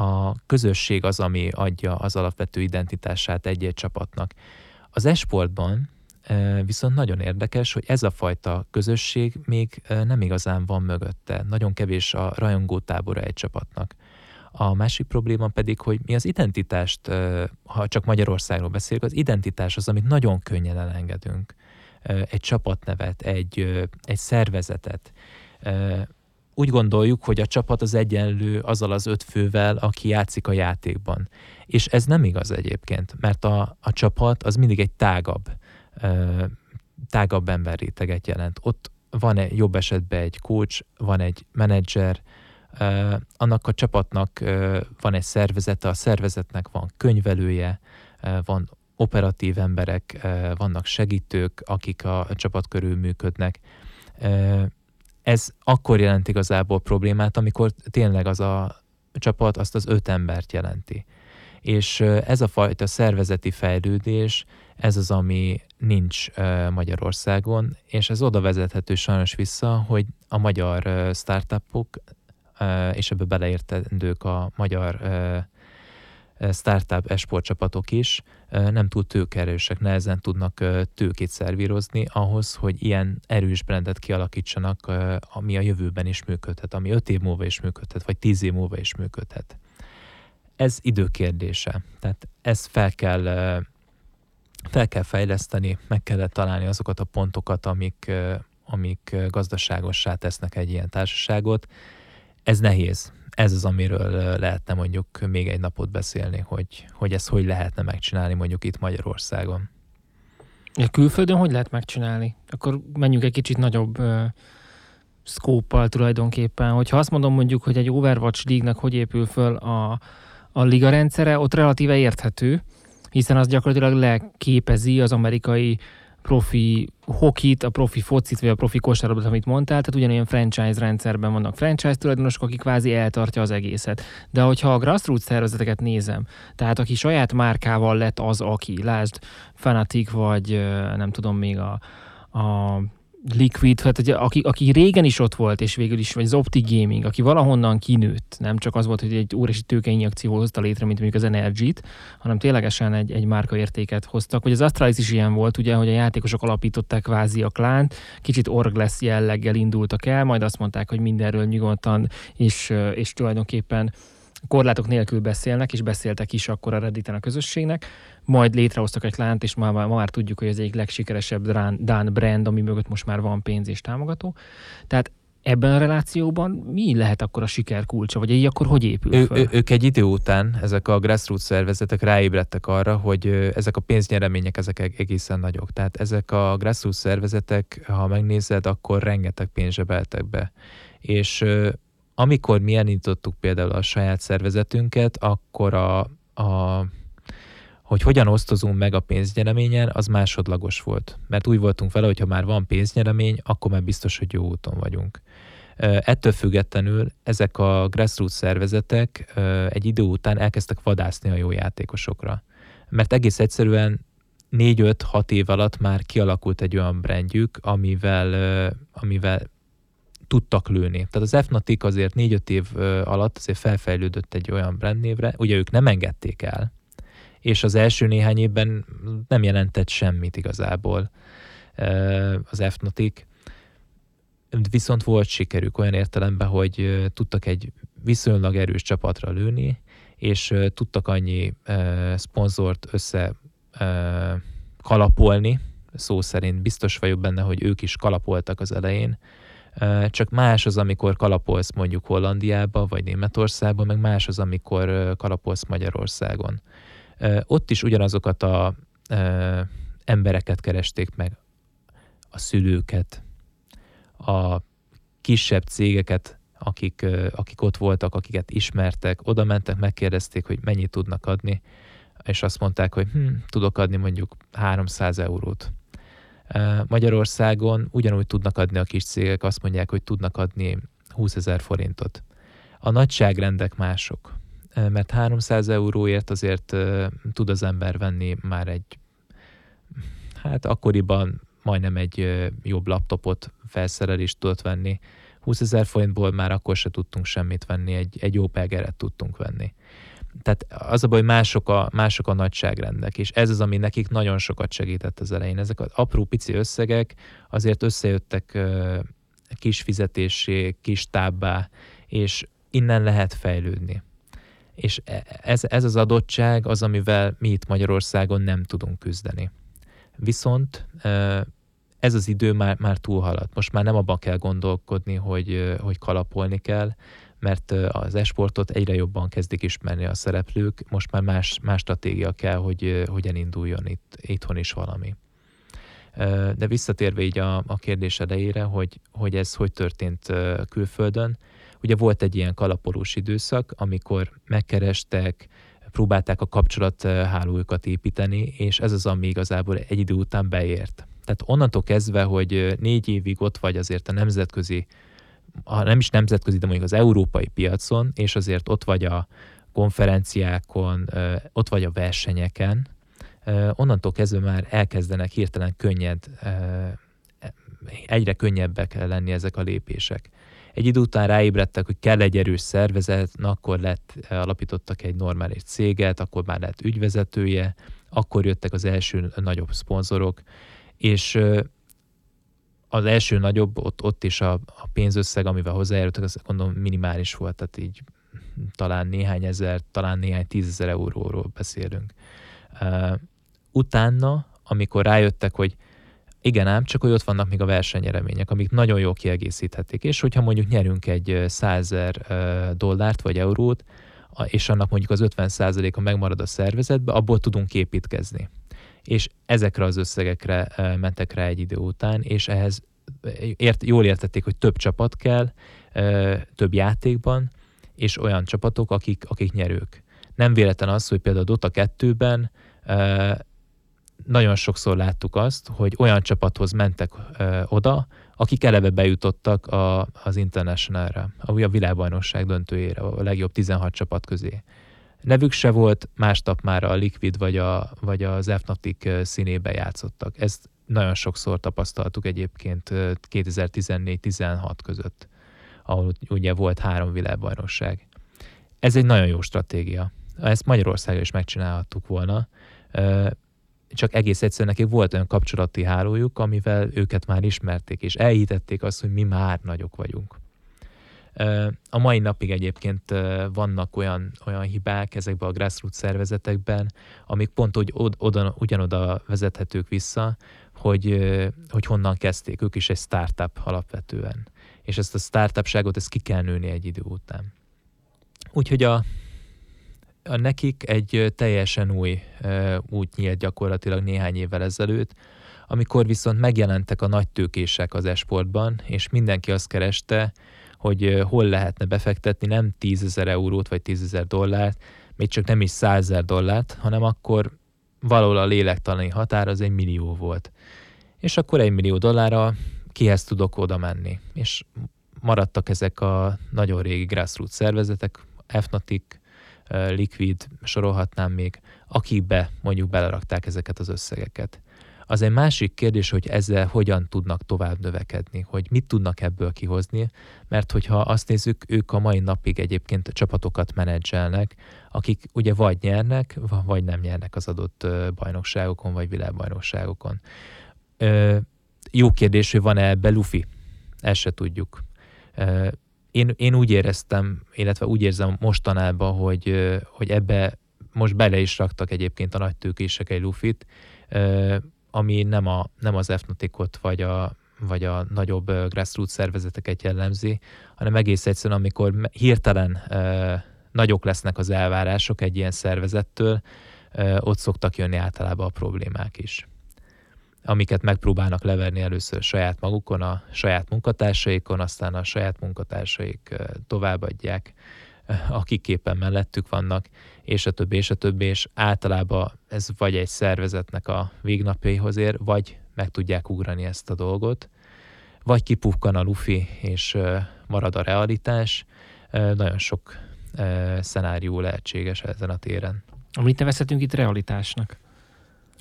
a közösség az, ami adja az alapvető identitását egy-egy csapatnak. Az esportban viszont nagyon érdekes, hogy ez a fajta közösség még nem igazán van mögötte. Nagyon kevés a rajongótábora egy csapatnak. A másik probléma pedig, hogy mi az identitást, ha csak Magyarországról beszélünk, az identitás az, amit nagyon könnyen elengedünk. Egy csapatnevet, egy, egy szervezetet. Úgy gondoljuk, hogy a csapat az egyenlő azzal az öt fővel, aki játszik a játékban. És ez nem igaz egyébként, mert a, a csapat az mindig egy tágabb, tágabb emberréteget jelent. Ott van egy jobb esetben egy coach, van egy menedzser, annak a csapatnak van egy szervezete, a szervezetnek van könyvelője, van operatív emberek, vannak segítők, akik a csapat körül működnek. Ez akkor jelent igazából problémát, amikor tényleg az a csapat azt az öt embert jelenti. És ez a fajta szervezeti fejlődés, ez az, ami nincs Magyarországon, és ez oda vezethető sajnos vissza, hogy a magyar startupok és ebbe beleértendők a magyar startup esportcsapatok is nem túl tőkerősek, nehezen tudnak tőkét szervírozni ahhoz, hogy ilyen erős brendet kialakítsanak, ami a jövőben is működhet, ami öt év múlva is működhet, vagy tíz év múlva is működhet. Ez időkérdése. Tehát ezt fel kell, fel kell fejleszteni, meg kell találni azokat a pontokat, amik, amik gazdaságossá tesznek egy ilyen társaságot, ez nehéz. Ez az, amiről lehetne mondjuk még egy napot beszélni, hogy, hogy ezt hogy lehetne megcsinálni mondjuk itt Magyarországon. A külföldön hogy lehet megcsinálni? Akkor menjünk egy kicsit nagyobb uh, szkóppal tulajdonképpen. Hogyha azt mondom mondjuk, hogy egy Overwatch League-nak hogy épül föl a, a liga rendszere, ott relatíve érthető, hiszen az gyakorlatilag leképezi az amerikai profi hokit, a profi focit, vagy a profi kosárlabdát, amit mondtál, tehát ugyanolyan franchise rendszerben vannak franchise tulajdonosok, akik kvázi eltartja az egészet. De hogyha a grassroots szervezeteket nézem, tehát aki saját márkával lett az, aki, lásd Fanatic, vagy nem tudom még a, a Liquid, hát ugye, aki, aki régen is ott volt, és végül is, vagy az Optic Gaming, aki valahonnan kinőtt, nem csak az volt, hogy egy óriási tőkeinjekció hozta létre, mint mondjuk az Energy-t, hanem ténylegesen egy, egy márkaértéket hoztak. Vagy az Astralis is ilyen volt, ugye, hogy a játékosok alapították kvázi a klánt, kicsit orglesz jelleggel indultak el, majd azt mondták, hogy mindenről nyugodtan, és, és tulajdonképpen korlátok nélkül beszélnek, és beszéltek is akkor a Redditen a közösségnek, majd létrehoztak egy lánt, és ma, ma már tudjuk, hogy ez egyik legsikeresebb Dán brand, ami mögött most már van pénz és támogató. Tehát ebben a relációban mi lehet akkor a siker kulcsa, vagy így akkor hogy épül ő, Ő, ők egy idő után, ezek a grassroots szervezetek ráébredtek arra, hogy ezek a pénznyeremények ezek egészen nagyok. Tehát ezek a grassroots szervezetek, ha megnézed, akkor rengeteg pénz zsebeltek be. És amikor mi elindítottuk például a saját szervezetünket, akkor a, a hogy hogyan osztozunk meg a pénznyereményen, az másodlagos volt. Mert úgy voltunk vele, hogy ha már van pénznyeremény, akkor már biztos, hogy jó úton vagyunk. Ettől függetlenül ezek a grassroots szervezetek egy idő után elkezdtek vadászni a jó játékosokra. Mert egész egyszerűen 4-5-6 év alatt már kialakult egy olyan brandjük, amivel, amivel tudtak lőni. Tehát az Fnatic azért 4-5 év alatt azért felfejlődött egy olyan brandnévre, ugye ők nem engedték el, és az első néhány évben nem jelentett semmit igazából az Fnatic, viszont volt sikerük olyan értelemben, hogy tudtak egy viszonylag erős csapatra lőni, és tudtak annyi szponzort össze kalapolni, szó szerint biztos vagyok benne, hogy ők is kalapoltak az elején, csak más az, amikor kalapolsz mondjuk Hollandiába, vagy Németországban, meg más az, amikor kalapolsz Magyarországon. Ott is ugyanazokat a embereket keresték meg, a szülőket, a kisebb cégeket, akik, akik ott voltak, akiket ismertek, oda mentek, megkérdezték, hogy mennyit tudnak adni, és azt mondták, hogy hm, tudok adni mondjuk 300 eurót. Magyarországon ugyanúgy tudnak adni a kis cégek, azt mondják, hogy tudnak adni 20 ezer forintot. A nagyságrendek mások, mert 300 euróért azért tud az ember venni már egy hát akkoriban majdnem egy jobb laptopot felszerelést tudott venni. 20 ezer forintból már akkor se tudtunk semmit venni, egy, egy jó pelgeret tudtunk venni. Tehát az a baj, hogy mások a, mások a nagyságrendek, és ez az, ami nekik nagyon sokat segített az elején. Ezek az apró pici összegek azért összejöttek kis fizetésé, kis tábbá, és innen lehet fejlődni. És e, ez, ez az adottság az, amivel mi itt Magyarországon nem tudunk küzdeni. Viszont ez az idő már, már túlhaladt. Most már nem abban kell gondolkodni, hogy, hogy kalapolni kell, mert az esportot egyre jobban kezdik ismerni a szereplők, most már más, más stratégia kell, hogy, hogy elinduljon itt, itthon is valami. De visszatérve így a, a kérdés elejére, hogy, hogy ez hogy történt külföldön, ugye volt egy ilyen kalapolós időszak, amikor megkerestek, próbálták a kapcsolathálójukat építeni, és ez az, ami igazából egy idő után beért. Tehát onnantól kezdve, hogy négy évig ott vagy azért a nemzetközi, ha nem is nemzetközi, de mondjuk az európai piacon, és azért ott vagy a konferenciákon, ott vagy a versenyeken, onnantól kezdve már elkezdenek hirtelen könnyed, egyre könnyebbek lenni ezek a lépések. Egy idő után ráébredtek, hogy kell egy erős szervezet, akkor lett, alapítottak egy normális céget, akkor már lett ügyvezetője, akkor jöttek az első nagyobb szponzorok, és az első nagyobb, ott, ott is a, a pénzösszeg, amivel hozzájárultak, az gondolom minimális volt, tehát így talán néhány ezer, talán néhány tízezer euróról beszélünk. Uh, utána, amikor rájöttek, hogy igen ám, csak hogy ott vannak még a versenyeremények, amik nagyon jól kiegészíthetik, és hogyha mondjuk nyerünk egy százer dollárt vagy eurót, és annak mondjuk az 50%-a megmarad a szervezetbe, abból tudunk építkezni. És ezekre az összegekre mentek rá egy idő után, és ehhez ért, jól értették, hogy több csapat kell, több játékban, és olyan csapatok, akik, akik nyerők. Nem véletlen az, hogy például a Dota 2-ben nagyon sokszor láttuk azt, hogy olyan csapathoz mentek ö, oda, akik eleve bejutottak a, az International-re, a, világbajnokság döntőjére, a legjobb 16 csapat közé. Nevük se volt, másnap már a Liquid vagy, a, vagy az Fnatic színébe játszottak. Ezt nagyon sokszor tapasztaltuk egyébként 2014-16 között, ahol ugye volt három világbajnokság. Ez egy nagyon jó stratégia. Ezt Magyarországon is megcsinálhattuk volna csak egész egyszerűen nekik volt olyan kapcsolati hálójuk, amivel őket már ismerték, és elhitették azt, hogy mi már nagyok vagyunk. A mai napig egyébként vannak olyan, olyan hibák ezekben a grassroots szervezetekben, amik pont úgy oda, ugyanoda vezethetők vissza, hogy, hogy honnan kezdték. Ők is egy startup alapvetően. És ezt a startupságot ezt ki kell nőni egy idő után. Úgyhogy a, a nekik egy teljesen új út nyílt gyakorlatilag néhány évvel ezelőtt, amikor viszont megjelentek a nagy tőkések az esportban, és mindenki azt kereste, hogy hol lehetne befektetni nem 10 ezer eurót vagy 10 ezer dollárt, még csak nem is 100 ezer dollárt, hanem akkor valahol a lélektalani határ az egy millió volt. És akkor egy millió dollárra kihez tudok oda menni. És maradtak ezek a nagyon régi grassroots szervezetek, Fnatic, Liquid, sorolhatnám még, akikbe mondjuk belerakták ezeket az összegeket. Az egy másik kérdés, hogy ezzel hogyan tudnak tovább növekedni, hogy mit tudnak ebből kihozni, mert hogyha azt nézzük, ők a mai napig egyébként csapatokat menedzselnek, akik ugye vagy nyernek, vagy nem nyernek az adott bajnokságokon, vagy világbajnokságokon. Jó kérdés, hogy van-e ebbe lufi? Ezt se tudjuk én, én úgy éreztem, illetve úgy érzem mostanában, hogy, hogy ebbe most bele is raktak egyébként a nagy tőkések egy lufit, ami nem, a, nem az Fnaticot vagy a, vagy a nagyobb grassroots szervezeteket jellemzi, hanem egész egyszerűen, amikor hirtelen nagyok lesznek az elvárások egy ilyen szervezettől, ott szoktak jönni általában a problémák is amiket megpróbálnak leverni először saját magukon, a saját munkatársaikon, aztán a saját munkatársaik továbbadják, akik képen mellettük vannak, és a többi, és a többi, és általában ez vagy egy szervezetnek a végnapjaihoz ér, vagy meg tudják ugrani ezt a dolgot, vagy kipukkan a lufi, és marad a realitás. Nagyon sok szenárió lehetséges ezen a téren. Amit nevezhetünk itt realitásnak?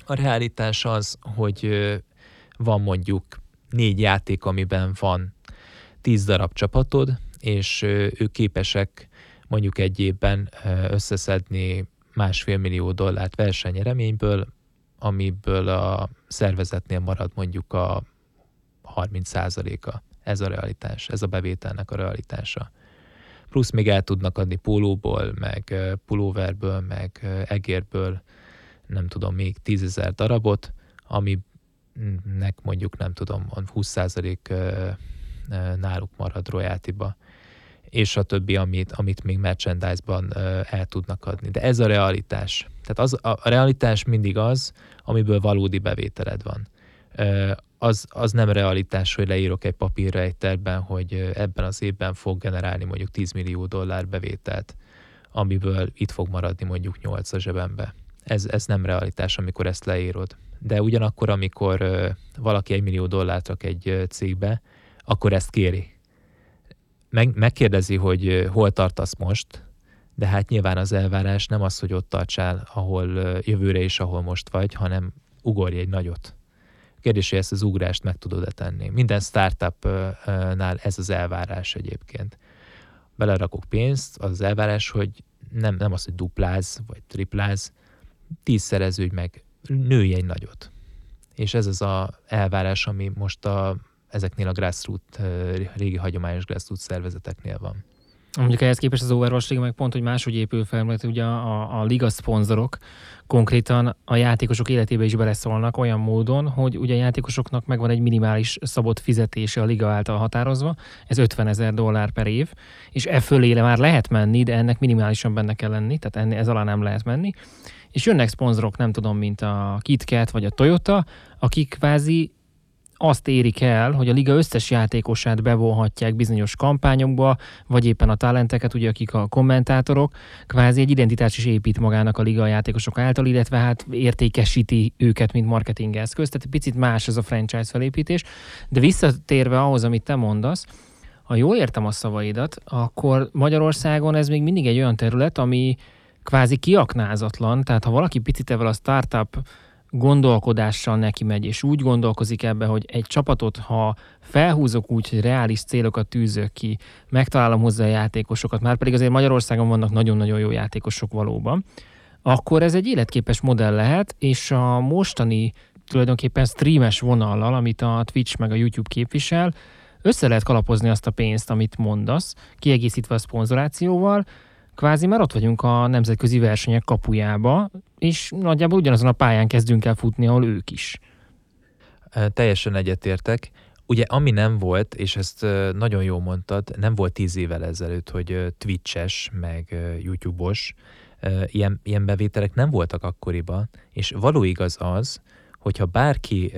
A realitás az, hogy van mondjuk négy játék, amiben van tíz darab csapatod, és ők képesek mondjuk egy évben összeszedni másfél millió dollárt versenyereményből, amiből a szervezetnél marad mondjuk a 30% a Ez a realitás, ez a bevételnek a realitása. Plusz még el tudnak adni pólóból, meg pulóverből, meg egérből, nem tudom, még tízezer darabot, aminek mondjuk nem tudom, 20% náluk marad royalty-ba és a többi, amit, amit még merchandise-ban el tudnak adni. De ez a realitás. Tehát az, a, realitás mindig az, amiből valódi bevételed van. Az, az nem realitás, hogy leírok egy papírra egy terben, hogy ebben az évben fog generálni mondjuk 10 millió dollár bevételt, amiből itt fog maradni mondjuk 8 a zsebembe. Ez, ez nem realitás, amikor ezt leírod. De ugyanakkor, amikor valaki egy millió dollárt rak egy cégbe, akkor ezt kéri meg, megkérdezi, hogy hol tartasz most, de hát nyilván az elvárás nem az, hogy ott tartsál, ahol jövőre is, ahol most vagy, hanem ugorj egy nagyot. Kérdés, hogy ezt az ugrást meg tudod-e tenni. Minden startupnál ez az elvárás egyébként. Belerakok pénzt, az az elvárás, hogy nem, nem az, hogy dupláz, vagy tripláz, tízszereződj meg, nőj egy nagyot. És ez az a elvárás, ami most a ezeknél a grassroot, régi hagyományos grassroot szervezeteknél van. Mondjuk ehhez képest az Overwatch Liga meg pont, hogy máshogy épül fel, mert ugye a, a liga szponzorok konkrétan a játékosok életébe is beleszólnak olyan módon, hogy ugye a játékosoknak megvan egy minimális szabott fizetése a liga által határozva, ez 50 ezer dollár per év, és e fölére már lehet menni, de ennek minimálisan benne kell lenni, tehát ennél, ez alá nem lehet menni. És jönnek szponzorok, nem tudom, mint a KitKat vagy a Toyota, akik kvázi azt érik el, hogy a liga összes játékosát bevonhatják bizonyos kampányokba, vagy éppen a talenteket, ugye akik a kommentátorok, kvázi egy identitás is épít magának a liga a játékosok által, illetve hát értékesíti őket, mint marketing eszköz. Tehát picit más ez a franchise felépítés. De visszatérve ahhoz, amit te mondasz, ha jól értem a szavaidat, akkor Magyarországon ez még mindig egy olyan terület, ami kvázi kiaknázatlan, tehát ha valaki picit evel a startup gondolkodással neki megy, és úgy gondolkozik ebbe, hogy egy csapatot, ha felhúzok úgy, hogy reális célokat tűzök ki, megtalálom hozzá a játékosokat, már pedig azért Magyarországon vannak nagyon-nagyon jó játékosok valóban, akkor ez egy életképes modell lehet, és a mostani tulajdonképpen streames vonallal, amit a Twitch meg a YouTube képvisel, össze lehet kalapozni azt a pénzt, amit mondasz, kiegészítve a szponzorációval, kvázi már ott vagyunk a nemzetközi versenyek kapujába, és nagyjából ugyanazon a pályán kezdünk el futni, ahol ők is. Teljesen egyetértek. Ugye ami nem volt, és ezt nagyon jól mondtad, nem volt tíz évvel ezelőtt, hogy Twitches, meg YouTube-os, ilyen, ilyen bevételek nem voltak akkoriban, és való igaz az, hogyha bárki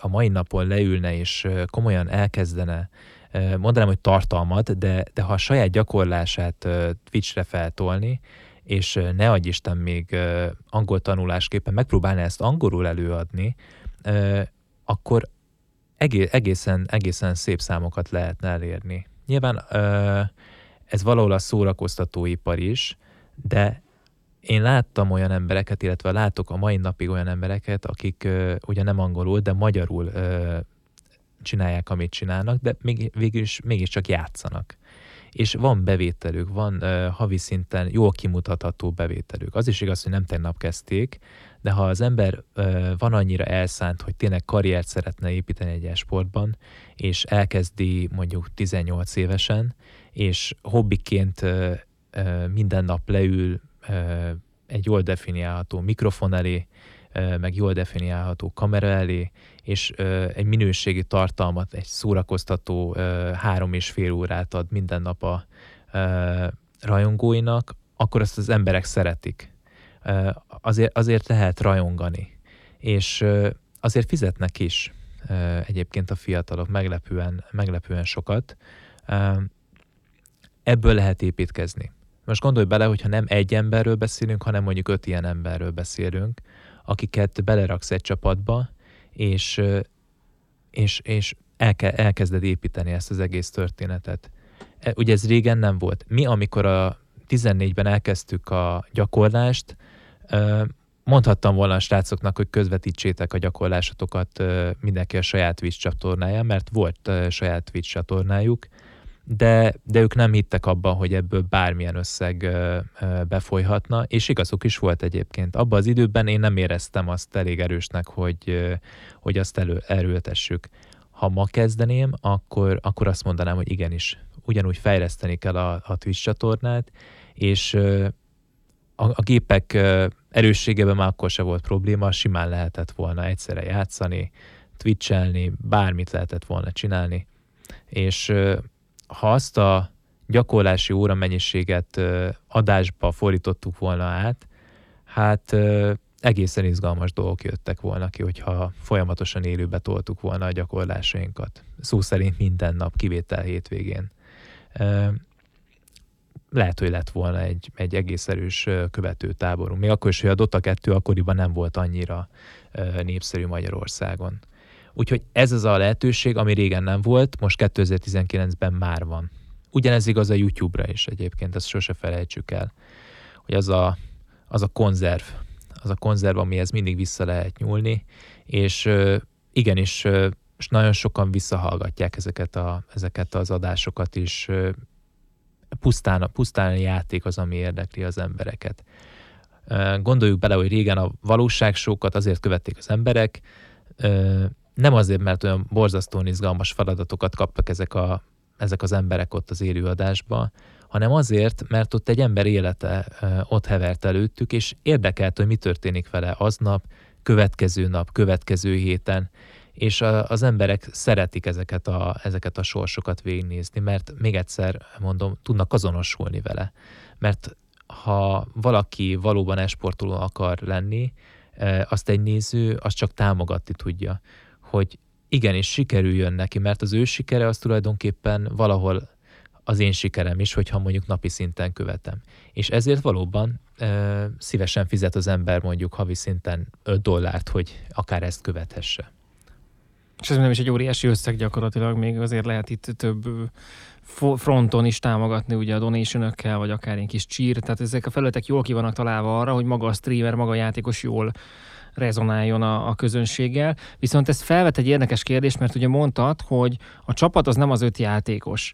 a mai napon leülne és komolyan elkezdene mondanám, hogy tartalmat, de, de ha a saját gyakorlását Twitchre feltolni, és ne adj Isten még angol tanulásképpen megpróbálná ezt angolul előadni, akkor egészen, egészen szép számokat lehetne elérni. Nyilván ez valahol a szórakoztatóipar is, de én láttam olyan embereket, illetve látok a mai napig olyan embereket, akik ugye nem angolul, de magyarul csinálják, amit csinálnak, de még, végül is mégiscsak játszanak. És van bevételük, van uh, havi szinten jól kimutatható bevételük. Az is igaz, hogy nem tegnap kezdték, de ha az ember uh, van annyira elszánt, hogy tényleg karriert szeretne építeni egy sportban, és elkezdi mondjuk 18 évesen, és hobbiként uh, uh, minden nap leül uh, egy jól definiálható mikrofon elé, meg jól definiálható kamera elé, és egy minőségi tartalmat, egy szórakoztató három és fél órát ad minden nap a rajongóinak, akkor azt az emberek szeretik. Azért, azért lehet rajongani. És azért fizetnek is egyébként a fiatalok meglepően, meglepően sokat. Ebből lehet építkezni. Most gondolj bele, hogyha nem egy emberről beszélünk, hanem mondjuk öt ilyen emberről beszélünk, akiket beleraksz egy csapatba, és, és, és elke, elkezded építeni ezt az egész történetet. E, ugye ez régen nem volt. Mi, amikor a 14-ben elkezdtük a gyakorlást, mondhattam volna a srácoknak, hogy közvetítsétek a gyakorlásotokat mindenki a saját Twitch csatornáján, mert volt saját Twitch csatornájuk, de, de ők nem hittek abban, hogy ebből bármilyen összeg befolyhatna, és igazuk is volt egyébként. Abban az időben én nem éreztem azt elég erősnek, hogy, hogy azt elő, erőltessük. Ha ma kezdeném, akkor, akkor azt mondanám, hogy igenis, ugyanúgy fejleszteni kell a, a Twitch csatornát, és a, a gépek erősségében már akkor se volt probléma, simán lehetett volna egyszerre játszani, twitchelni, bármit lehetett volna csinálni, és ha azt a gyakorlási óra mennyiséget adásba fordítottuk volna át, hát egészen izgalmas dolgok jöttek volna ki, hogyha folyamatosan élőbe toltuk volna a gyakorlásainkat. Szó szerint minden nap, kivétel hétvégén. Lehet, hogy lett volna egy, egy egész erős követő táborunk. Még akkor is, hogy a Dota 2 akkoriban nem volt annyira népszerű Magyarországon. Úgyhogy ez az a lehetőség, ami régen nem volt, most 2019-ben már van. Ugyanez igaz a YouTube-ra is egyébként, ezt sose felejtsük el, hogy az a, az a konzerv, az a konzerv, amihez mindig vissza lehet nyúlni, és igenis, és nagyon sokan visszahallgatják ezeket, a, ezeket az adásokat is, pusztán, pusztán a játék az, ami érdekli az embereket. Gondoljuk bele, hogy régen a valóságsókat azért követték az emberek, nem azért, mert olyan borzasztóan izgalmas feladatokat kaptak ezek, a, ezek az emberek ott az élőadásba, hanem azért, mert ott egy ember élete ott hevert előttük, és érdekelt, hogy mi történik vele aznap, következő nap, következő héten, és a, az emberek szeretik ezeket a, ezeket a sorsokat végignézni, mert még egyszer mondom, tudnak azonosulni vele. Mert ha valaki valóban esportoló akar lenni, azt egy néző, azt csak támogatni tudja hogy igenis sikerüljön neki, mert az ő sikere az tulajdonképpen valahol az én sikerem is, hogyha mondjuk napi szinten követem. És ezért valóban e, szívesen fizet az ember mondjuk havi szinten 5 dollárt, hogy akár ezt követhesse. És ez nem is egy óriási összeg gyakorlatilag, még azért lehet itt több fronton is támogatni ugye a donation vagy akár egy kis csír, tehát ezek a felületek jól ki vannak találva arra, hogy maga a streamer, maga a játékos jól rezonáljon a, a közönséggel. Viszont ez felvet egy érdekes kérdést, mert ugye mondtad, hogy a csapat az nem az öt játékos.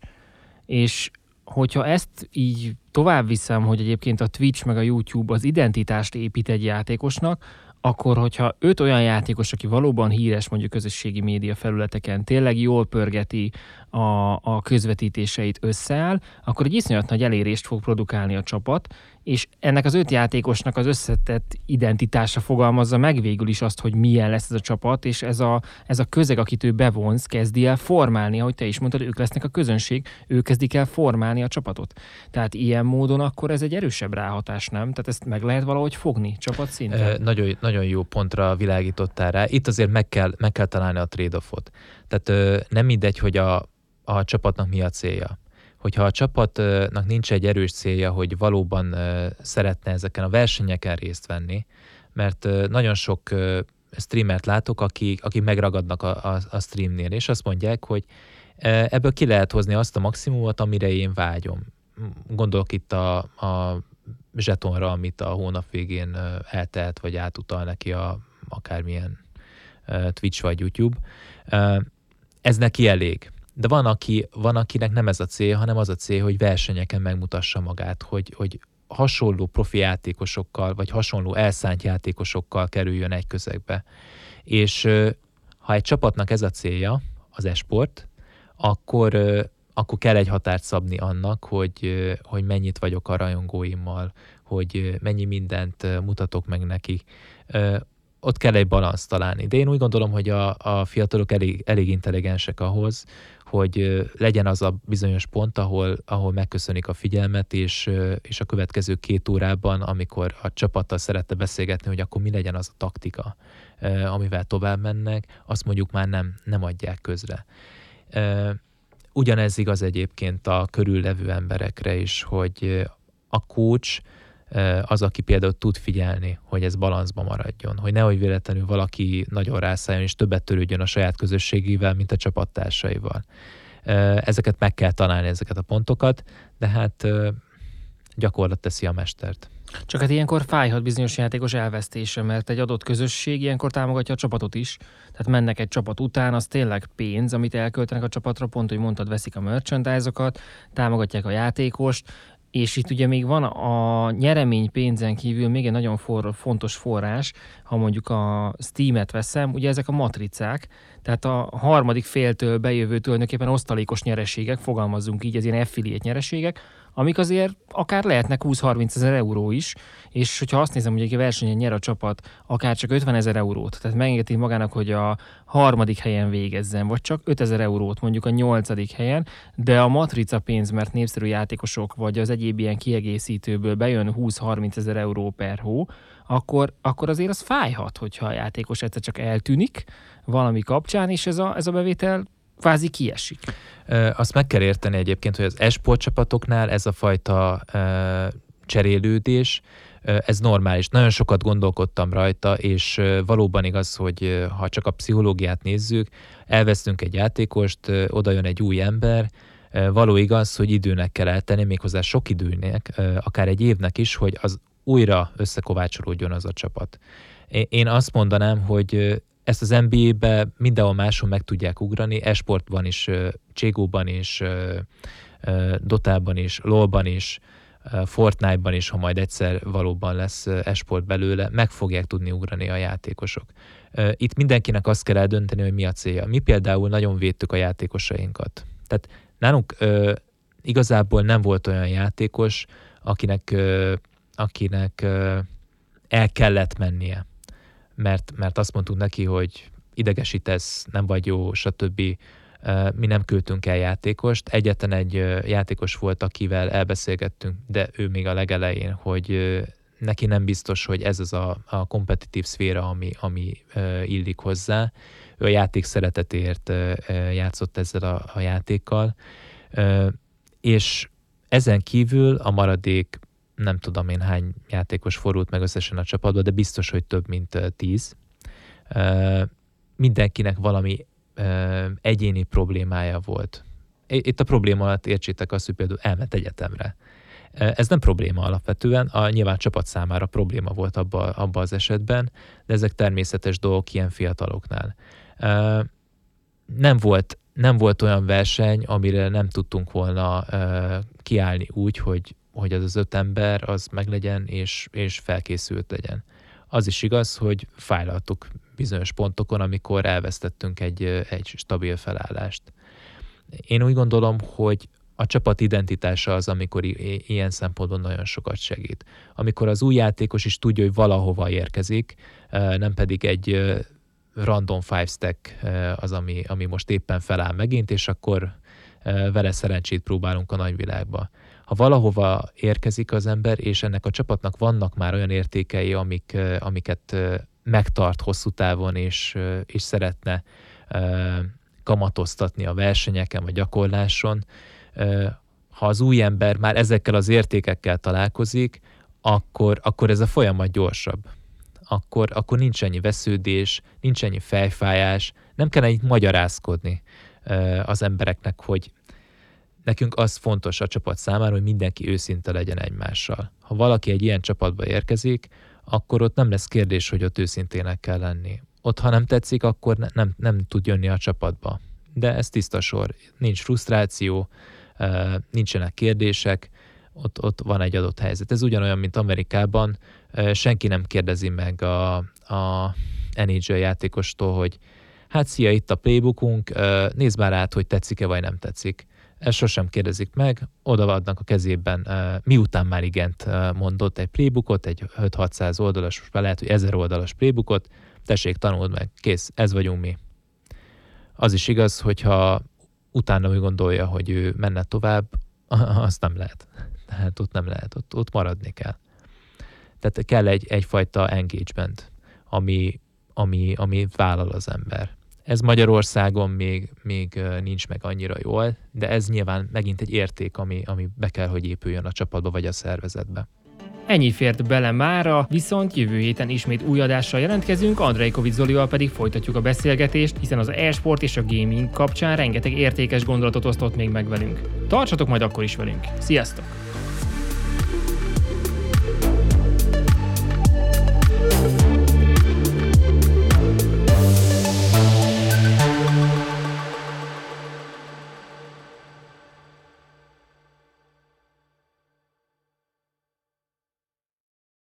És hogyha ezt így tovább viszem, hogy egyébként a Twitch meg a YouTube az identitást épít egy játékosnak, akkor hogyha öt olyan játékos, aki valóban híres mondjuk közösségi média felületeken, tényleg jól pörgeti a, a közvetítéseit összeáll, akkor egy iszonyat nagy elérést fog produkálni a csapat, és ennek az öt játékosnak az összetett identitása fogalmazza meg végül is azt, hogy milyen lesz ez a csapat, és ez a, ez a közeg, akit ő bevonz, kezdi el formálni, ahogy te is mondtad, ők lesznek a közönség, ők kezdik el formálni a csapatot. Tehát ilyen módon akkor ez egy erősebb ráhatás, nem? Tehát ezt meg lehet valahogy fogni csapat szinten? E, nagyon, nagyon jó pontra világítottál rá. Itt azért meg kell, meg kell találni a trade-offot. Tehát ö, nem mindegy, hogy a, a csapatnak mi a célja hogyha a csapatnak nincs egy erős célja, hogy valóban szeretne ezeken a versenyeken részt venni, mert nagyon sok streamert látok, akik, akik megragadnak a, a, a streamnél, és azt mondják, hogy ebből ki lehet hozni azt a maximumot, amire én vágyom. Gondolok itt a, a zsetonra, amit a hónap végén eltehet, vagy átutal neki a akármilyen Twitch vagy YouTube. Ez neki elég. De van, aki, van, akinek nem ez a cél, hanem az a cél, hogy versenyeken megmutassa magát, hogy, hogy hasonló profi játékosokkal, vagy hasonló elszánt játékosokkal kerüljön egy közegbe. És ha egy csapatnak ez a célja, az esport, akkor, akkor kell egy határt szabni annak, hogy, hogy mennyit vagyok a rajongóimmal, hogy mennyi mindent mutatok meg nekik. Ott kell egy balanszt találni. De én úgy gondolom, hogy a, a fiatalok elég, elég intelligensek ahhoz, hogy legyen az a bizonyos pont, ahol, ahol megköszönik a figyelmet, és, és a következő két órában, amikor a csapattal szerette beszélgetni, hogy akkor mi legyen az a taktika, amivel tovább mennek, azt mondjuk már nem, nem adják közre. Ugyanez igaz egyébként a körüllevő emberekre is, hogy a coach az, aki például tud figyelni, hogy ez balanszba maradjon, hogy nehogy véletlenül valaki nagyon rászálljon és többet törődjön a saját közösségével, mint a csapattársaival. Ezeket meg kell találni, ezeket a pontokat, de hát gyakorlat teszi a mestert. Csak hát ilyenkor fájhat bizonyos játékos elvesztése, mert egy adott közösség ilyenkor támogatja a csapatot is. Tehát mennek egy csapat után, az tényleg pénz, amit elköltenek a csapatra, pont, hogy mondtad, veszik a merchandise-okat, támogatják a játékost, és itt ugye még van a nyeremény pénzen kívül még egy nagyon for, fontos forrás, ha mondjuk a Steam-et veszem, ugye ezek a matricák, tehát a harmadik féltől bejövő tulajdonképpen osztalékos nyereségek, fogalmazzunk így, az ilyen affiliate nyereségek, amik azért akár lehetnek 20-30 ezer euró is, és hogyha azt nézem, hogy egy versenyen nyer a csapat akár csak 50 ezer eurót, tehát megengedi magának, hogy a harmadik helyen végezzen, vagy csak 5 ezer eurót mondjuk a nyolcadik helyen, de a matrica pénz, mert népszerű játékosok, vagy az egyéb ilyen kiegészítőből bejön 20-30 ezer euró per hó, akkor, akkor azért az fájhat, hogyha a játékos egyszer csak eltűnik valami kapcsán, és ez a, ez a bevétel kvázi kiesik. Azt meg kell érteni egyébként, hogy az esport csapatoknál ez a fajta cserélődés, ez normális. Nagyon sokat gondolkodtam rajta, és valóban igaz, hogy ha csak a pszichológiát nézzük, elvesztünk egy játékost, oda jön egy új ember, való igaz, hogy időnek kell eltenni, méghozzá sok időnek, akár egy évnek is, hogy az újra összekovácsolódjon az a csapat. Én azt mondanám, hogy ezt az NBA-be mindenhol máshol meg tudják ugrani, esportban is, Cségóban is, Dotában is, LoL-ban is, Fortnite-ban is, ha majd egyszer valóban lesz esport belőle, meg fogják tudni ugrani a játékosok. Itt mindenkinek azt kell eldönteni, hogy mi a célja. Mi például nagyon védtük a játékosainkat. Tehát nálunk igazából nem volt olyan játékos, akinek, akinek el kellett mennie mert, mert azt mondtuk neki, hogy idegesítesz, nem vagy jó, stb. Mi nem küldtünk el játékost. Egyetlen egy játékos volt, akivel elbeszélgettünk, de ő még a legelején, hogy neki nem biztos, hogy ez az a, a kompetitív szféra, ami, ami illik hozzá. Ő a játék szeretetért játszott ezzel a, a játékkal, és ezen kívül a maradék nem tudom én hány játékos forult meg összesen a csapatba, de biztos, hogy több mint tíz. Mindenkinek valami egyéni problémája volt. Itt a probléma alatt értsétek azt, hogy például elment egyetemre. Ez nem probléma alapvetően, a nyilván csapat számára probléma volt abba, abba az esetben, de ezek természetes dolgok ilyen fiataloknál. Nem volt, nem volt olyan verseny, amire nem tudtunk volna kiállni úgy, hogy hogy az az öt ember az meglegyen és, és felkészült legyen. Az is igaz, hogy fájlaltuk bizonyos pontokon, amikor elvesztettünk egy, egy stabil felállást. Én úgy gondolom, hogy a csapat identitása az, amikor i- ilyen szempontból nagyon sokat segít. Amikor az új játékos is tudja, hogy valahova érkezik, nem pedig egy random five stack az, ami, ami most éppen feláll megint, és akkor vele szerencsét próbálunk a nagyvilágba ha valahova érkezik az ember, és ennek a csapatnak vannak már olyan értékei, amik, amiket megtart hosszú távon, és, és szeretne kamatoztatni a versenyeken vagy gyakorláson, ha az új ember már ezekkel az értékekkel találkozik, akkor, akkor ez a folyamat gyorsabb. Akkor, akkor nincs ennyi vesződés, nincs ennyi fejfájás, nem kell ennyit magyarázkodni az embereknek, hogy Nekünk az fontos a csapat számára, hogy mindenki őszinte legyen egymással. Ha valaki egy ilyen csapatba érkezik, akkor ott nem lesz kérdés, hogy ott őszintének kell lenni. Ott, ha nem tetszik, akkor ne, nem, nem tud jönni a csapatba. De ez tiszta sor. Nincs frusztráció, nincsenek kérdések, ott, ott van egy adott helyzet. Ez ugyanolyan, mint Amerikában, senki nem kérdezi meg a, a NHL játékostól, hogy hát szia, itt a playbookunk, nézd már át, hogy tetszik-e vagy nem tetszik ezt sosem kérdezik meg, odaadnak a kezében, miután már igent mondott egy playbookot, egy 5-600 oldalas, most már lehet, hogy 1000 oldalas playbookot, tessék, tanuld meg, kész, ez vagyunk mi. Az is igaz, hogyha utána úgy gondolja, hogy ő menne tovább, azt nem lehet. Tehát ott nem lehet, ott, ott maradni kell. Tehát kell egy, egyfajta engagement, ami, ami, ami vállal az ember. Ez Magyarországon még, még nincs meg annyira jól, de ez nyilván megint egy érték, ami, ami be kell, hogy épüljön a csapatba vagy a szervezetbe. Ennyi fért bele mára, viszont jövő héten ismét új adással jelentkezünk, Andrei Kovic Zolival pedig folytatjuk a beszélgetést, hiszen az e-sport és a gaming kapcsán rengeteg értékes gondolatot osztott még meg velünk. Tartsatok majd akkor is velünk. Sziasztok!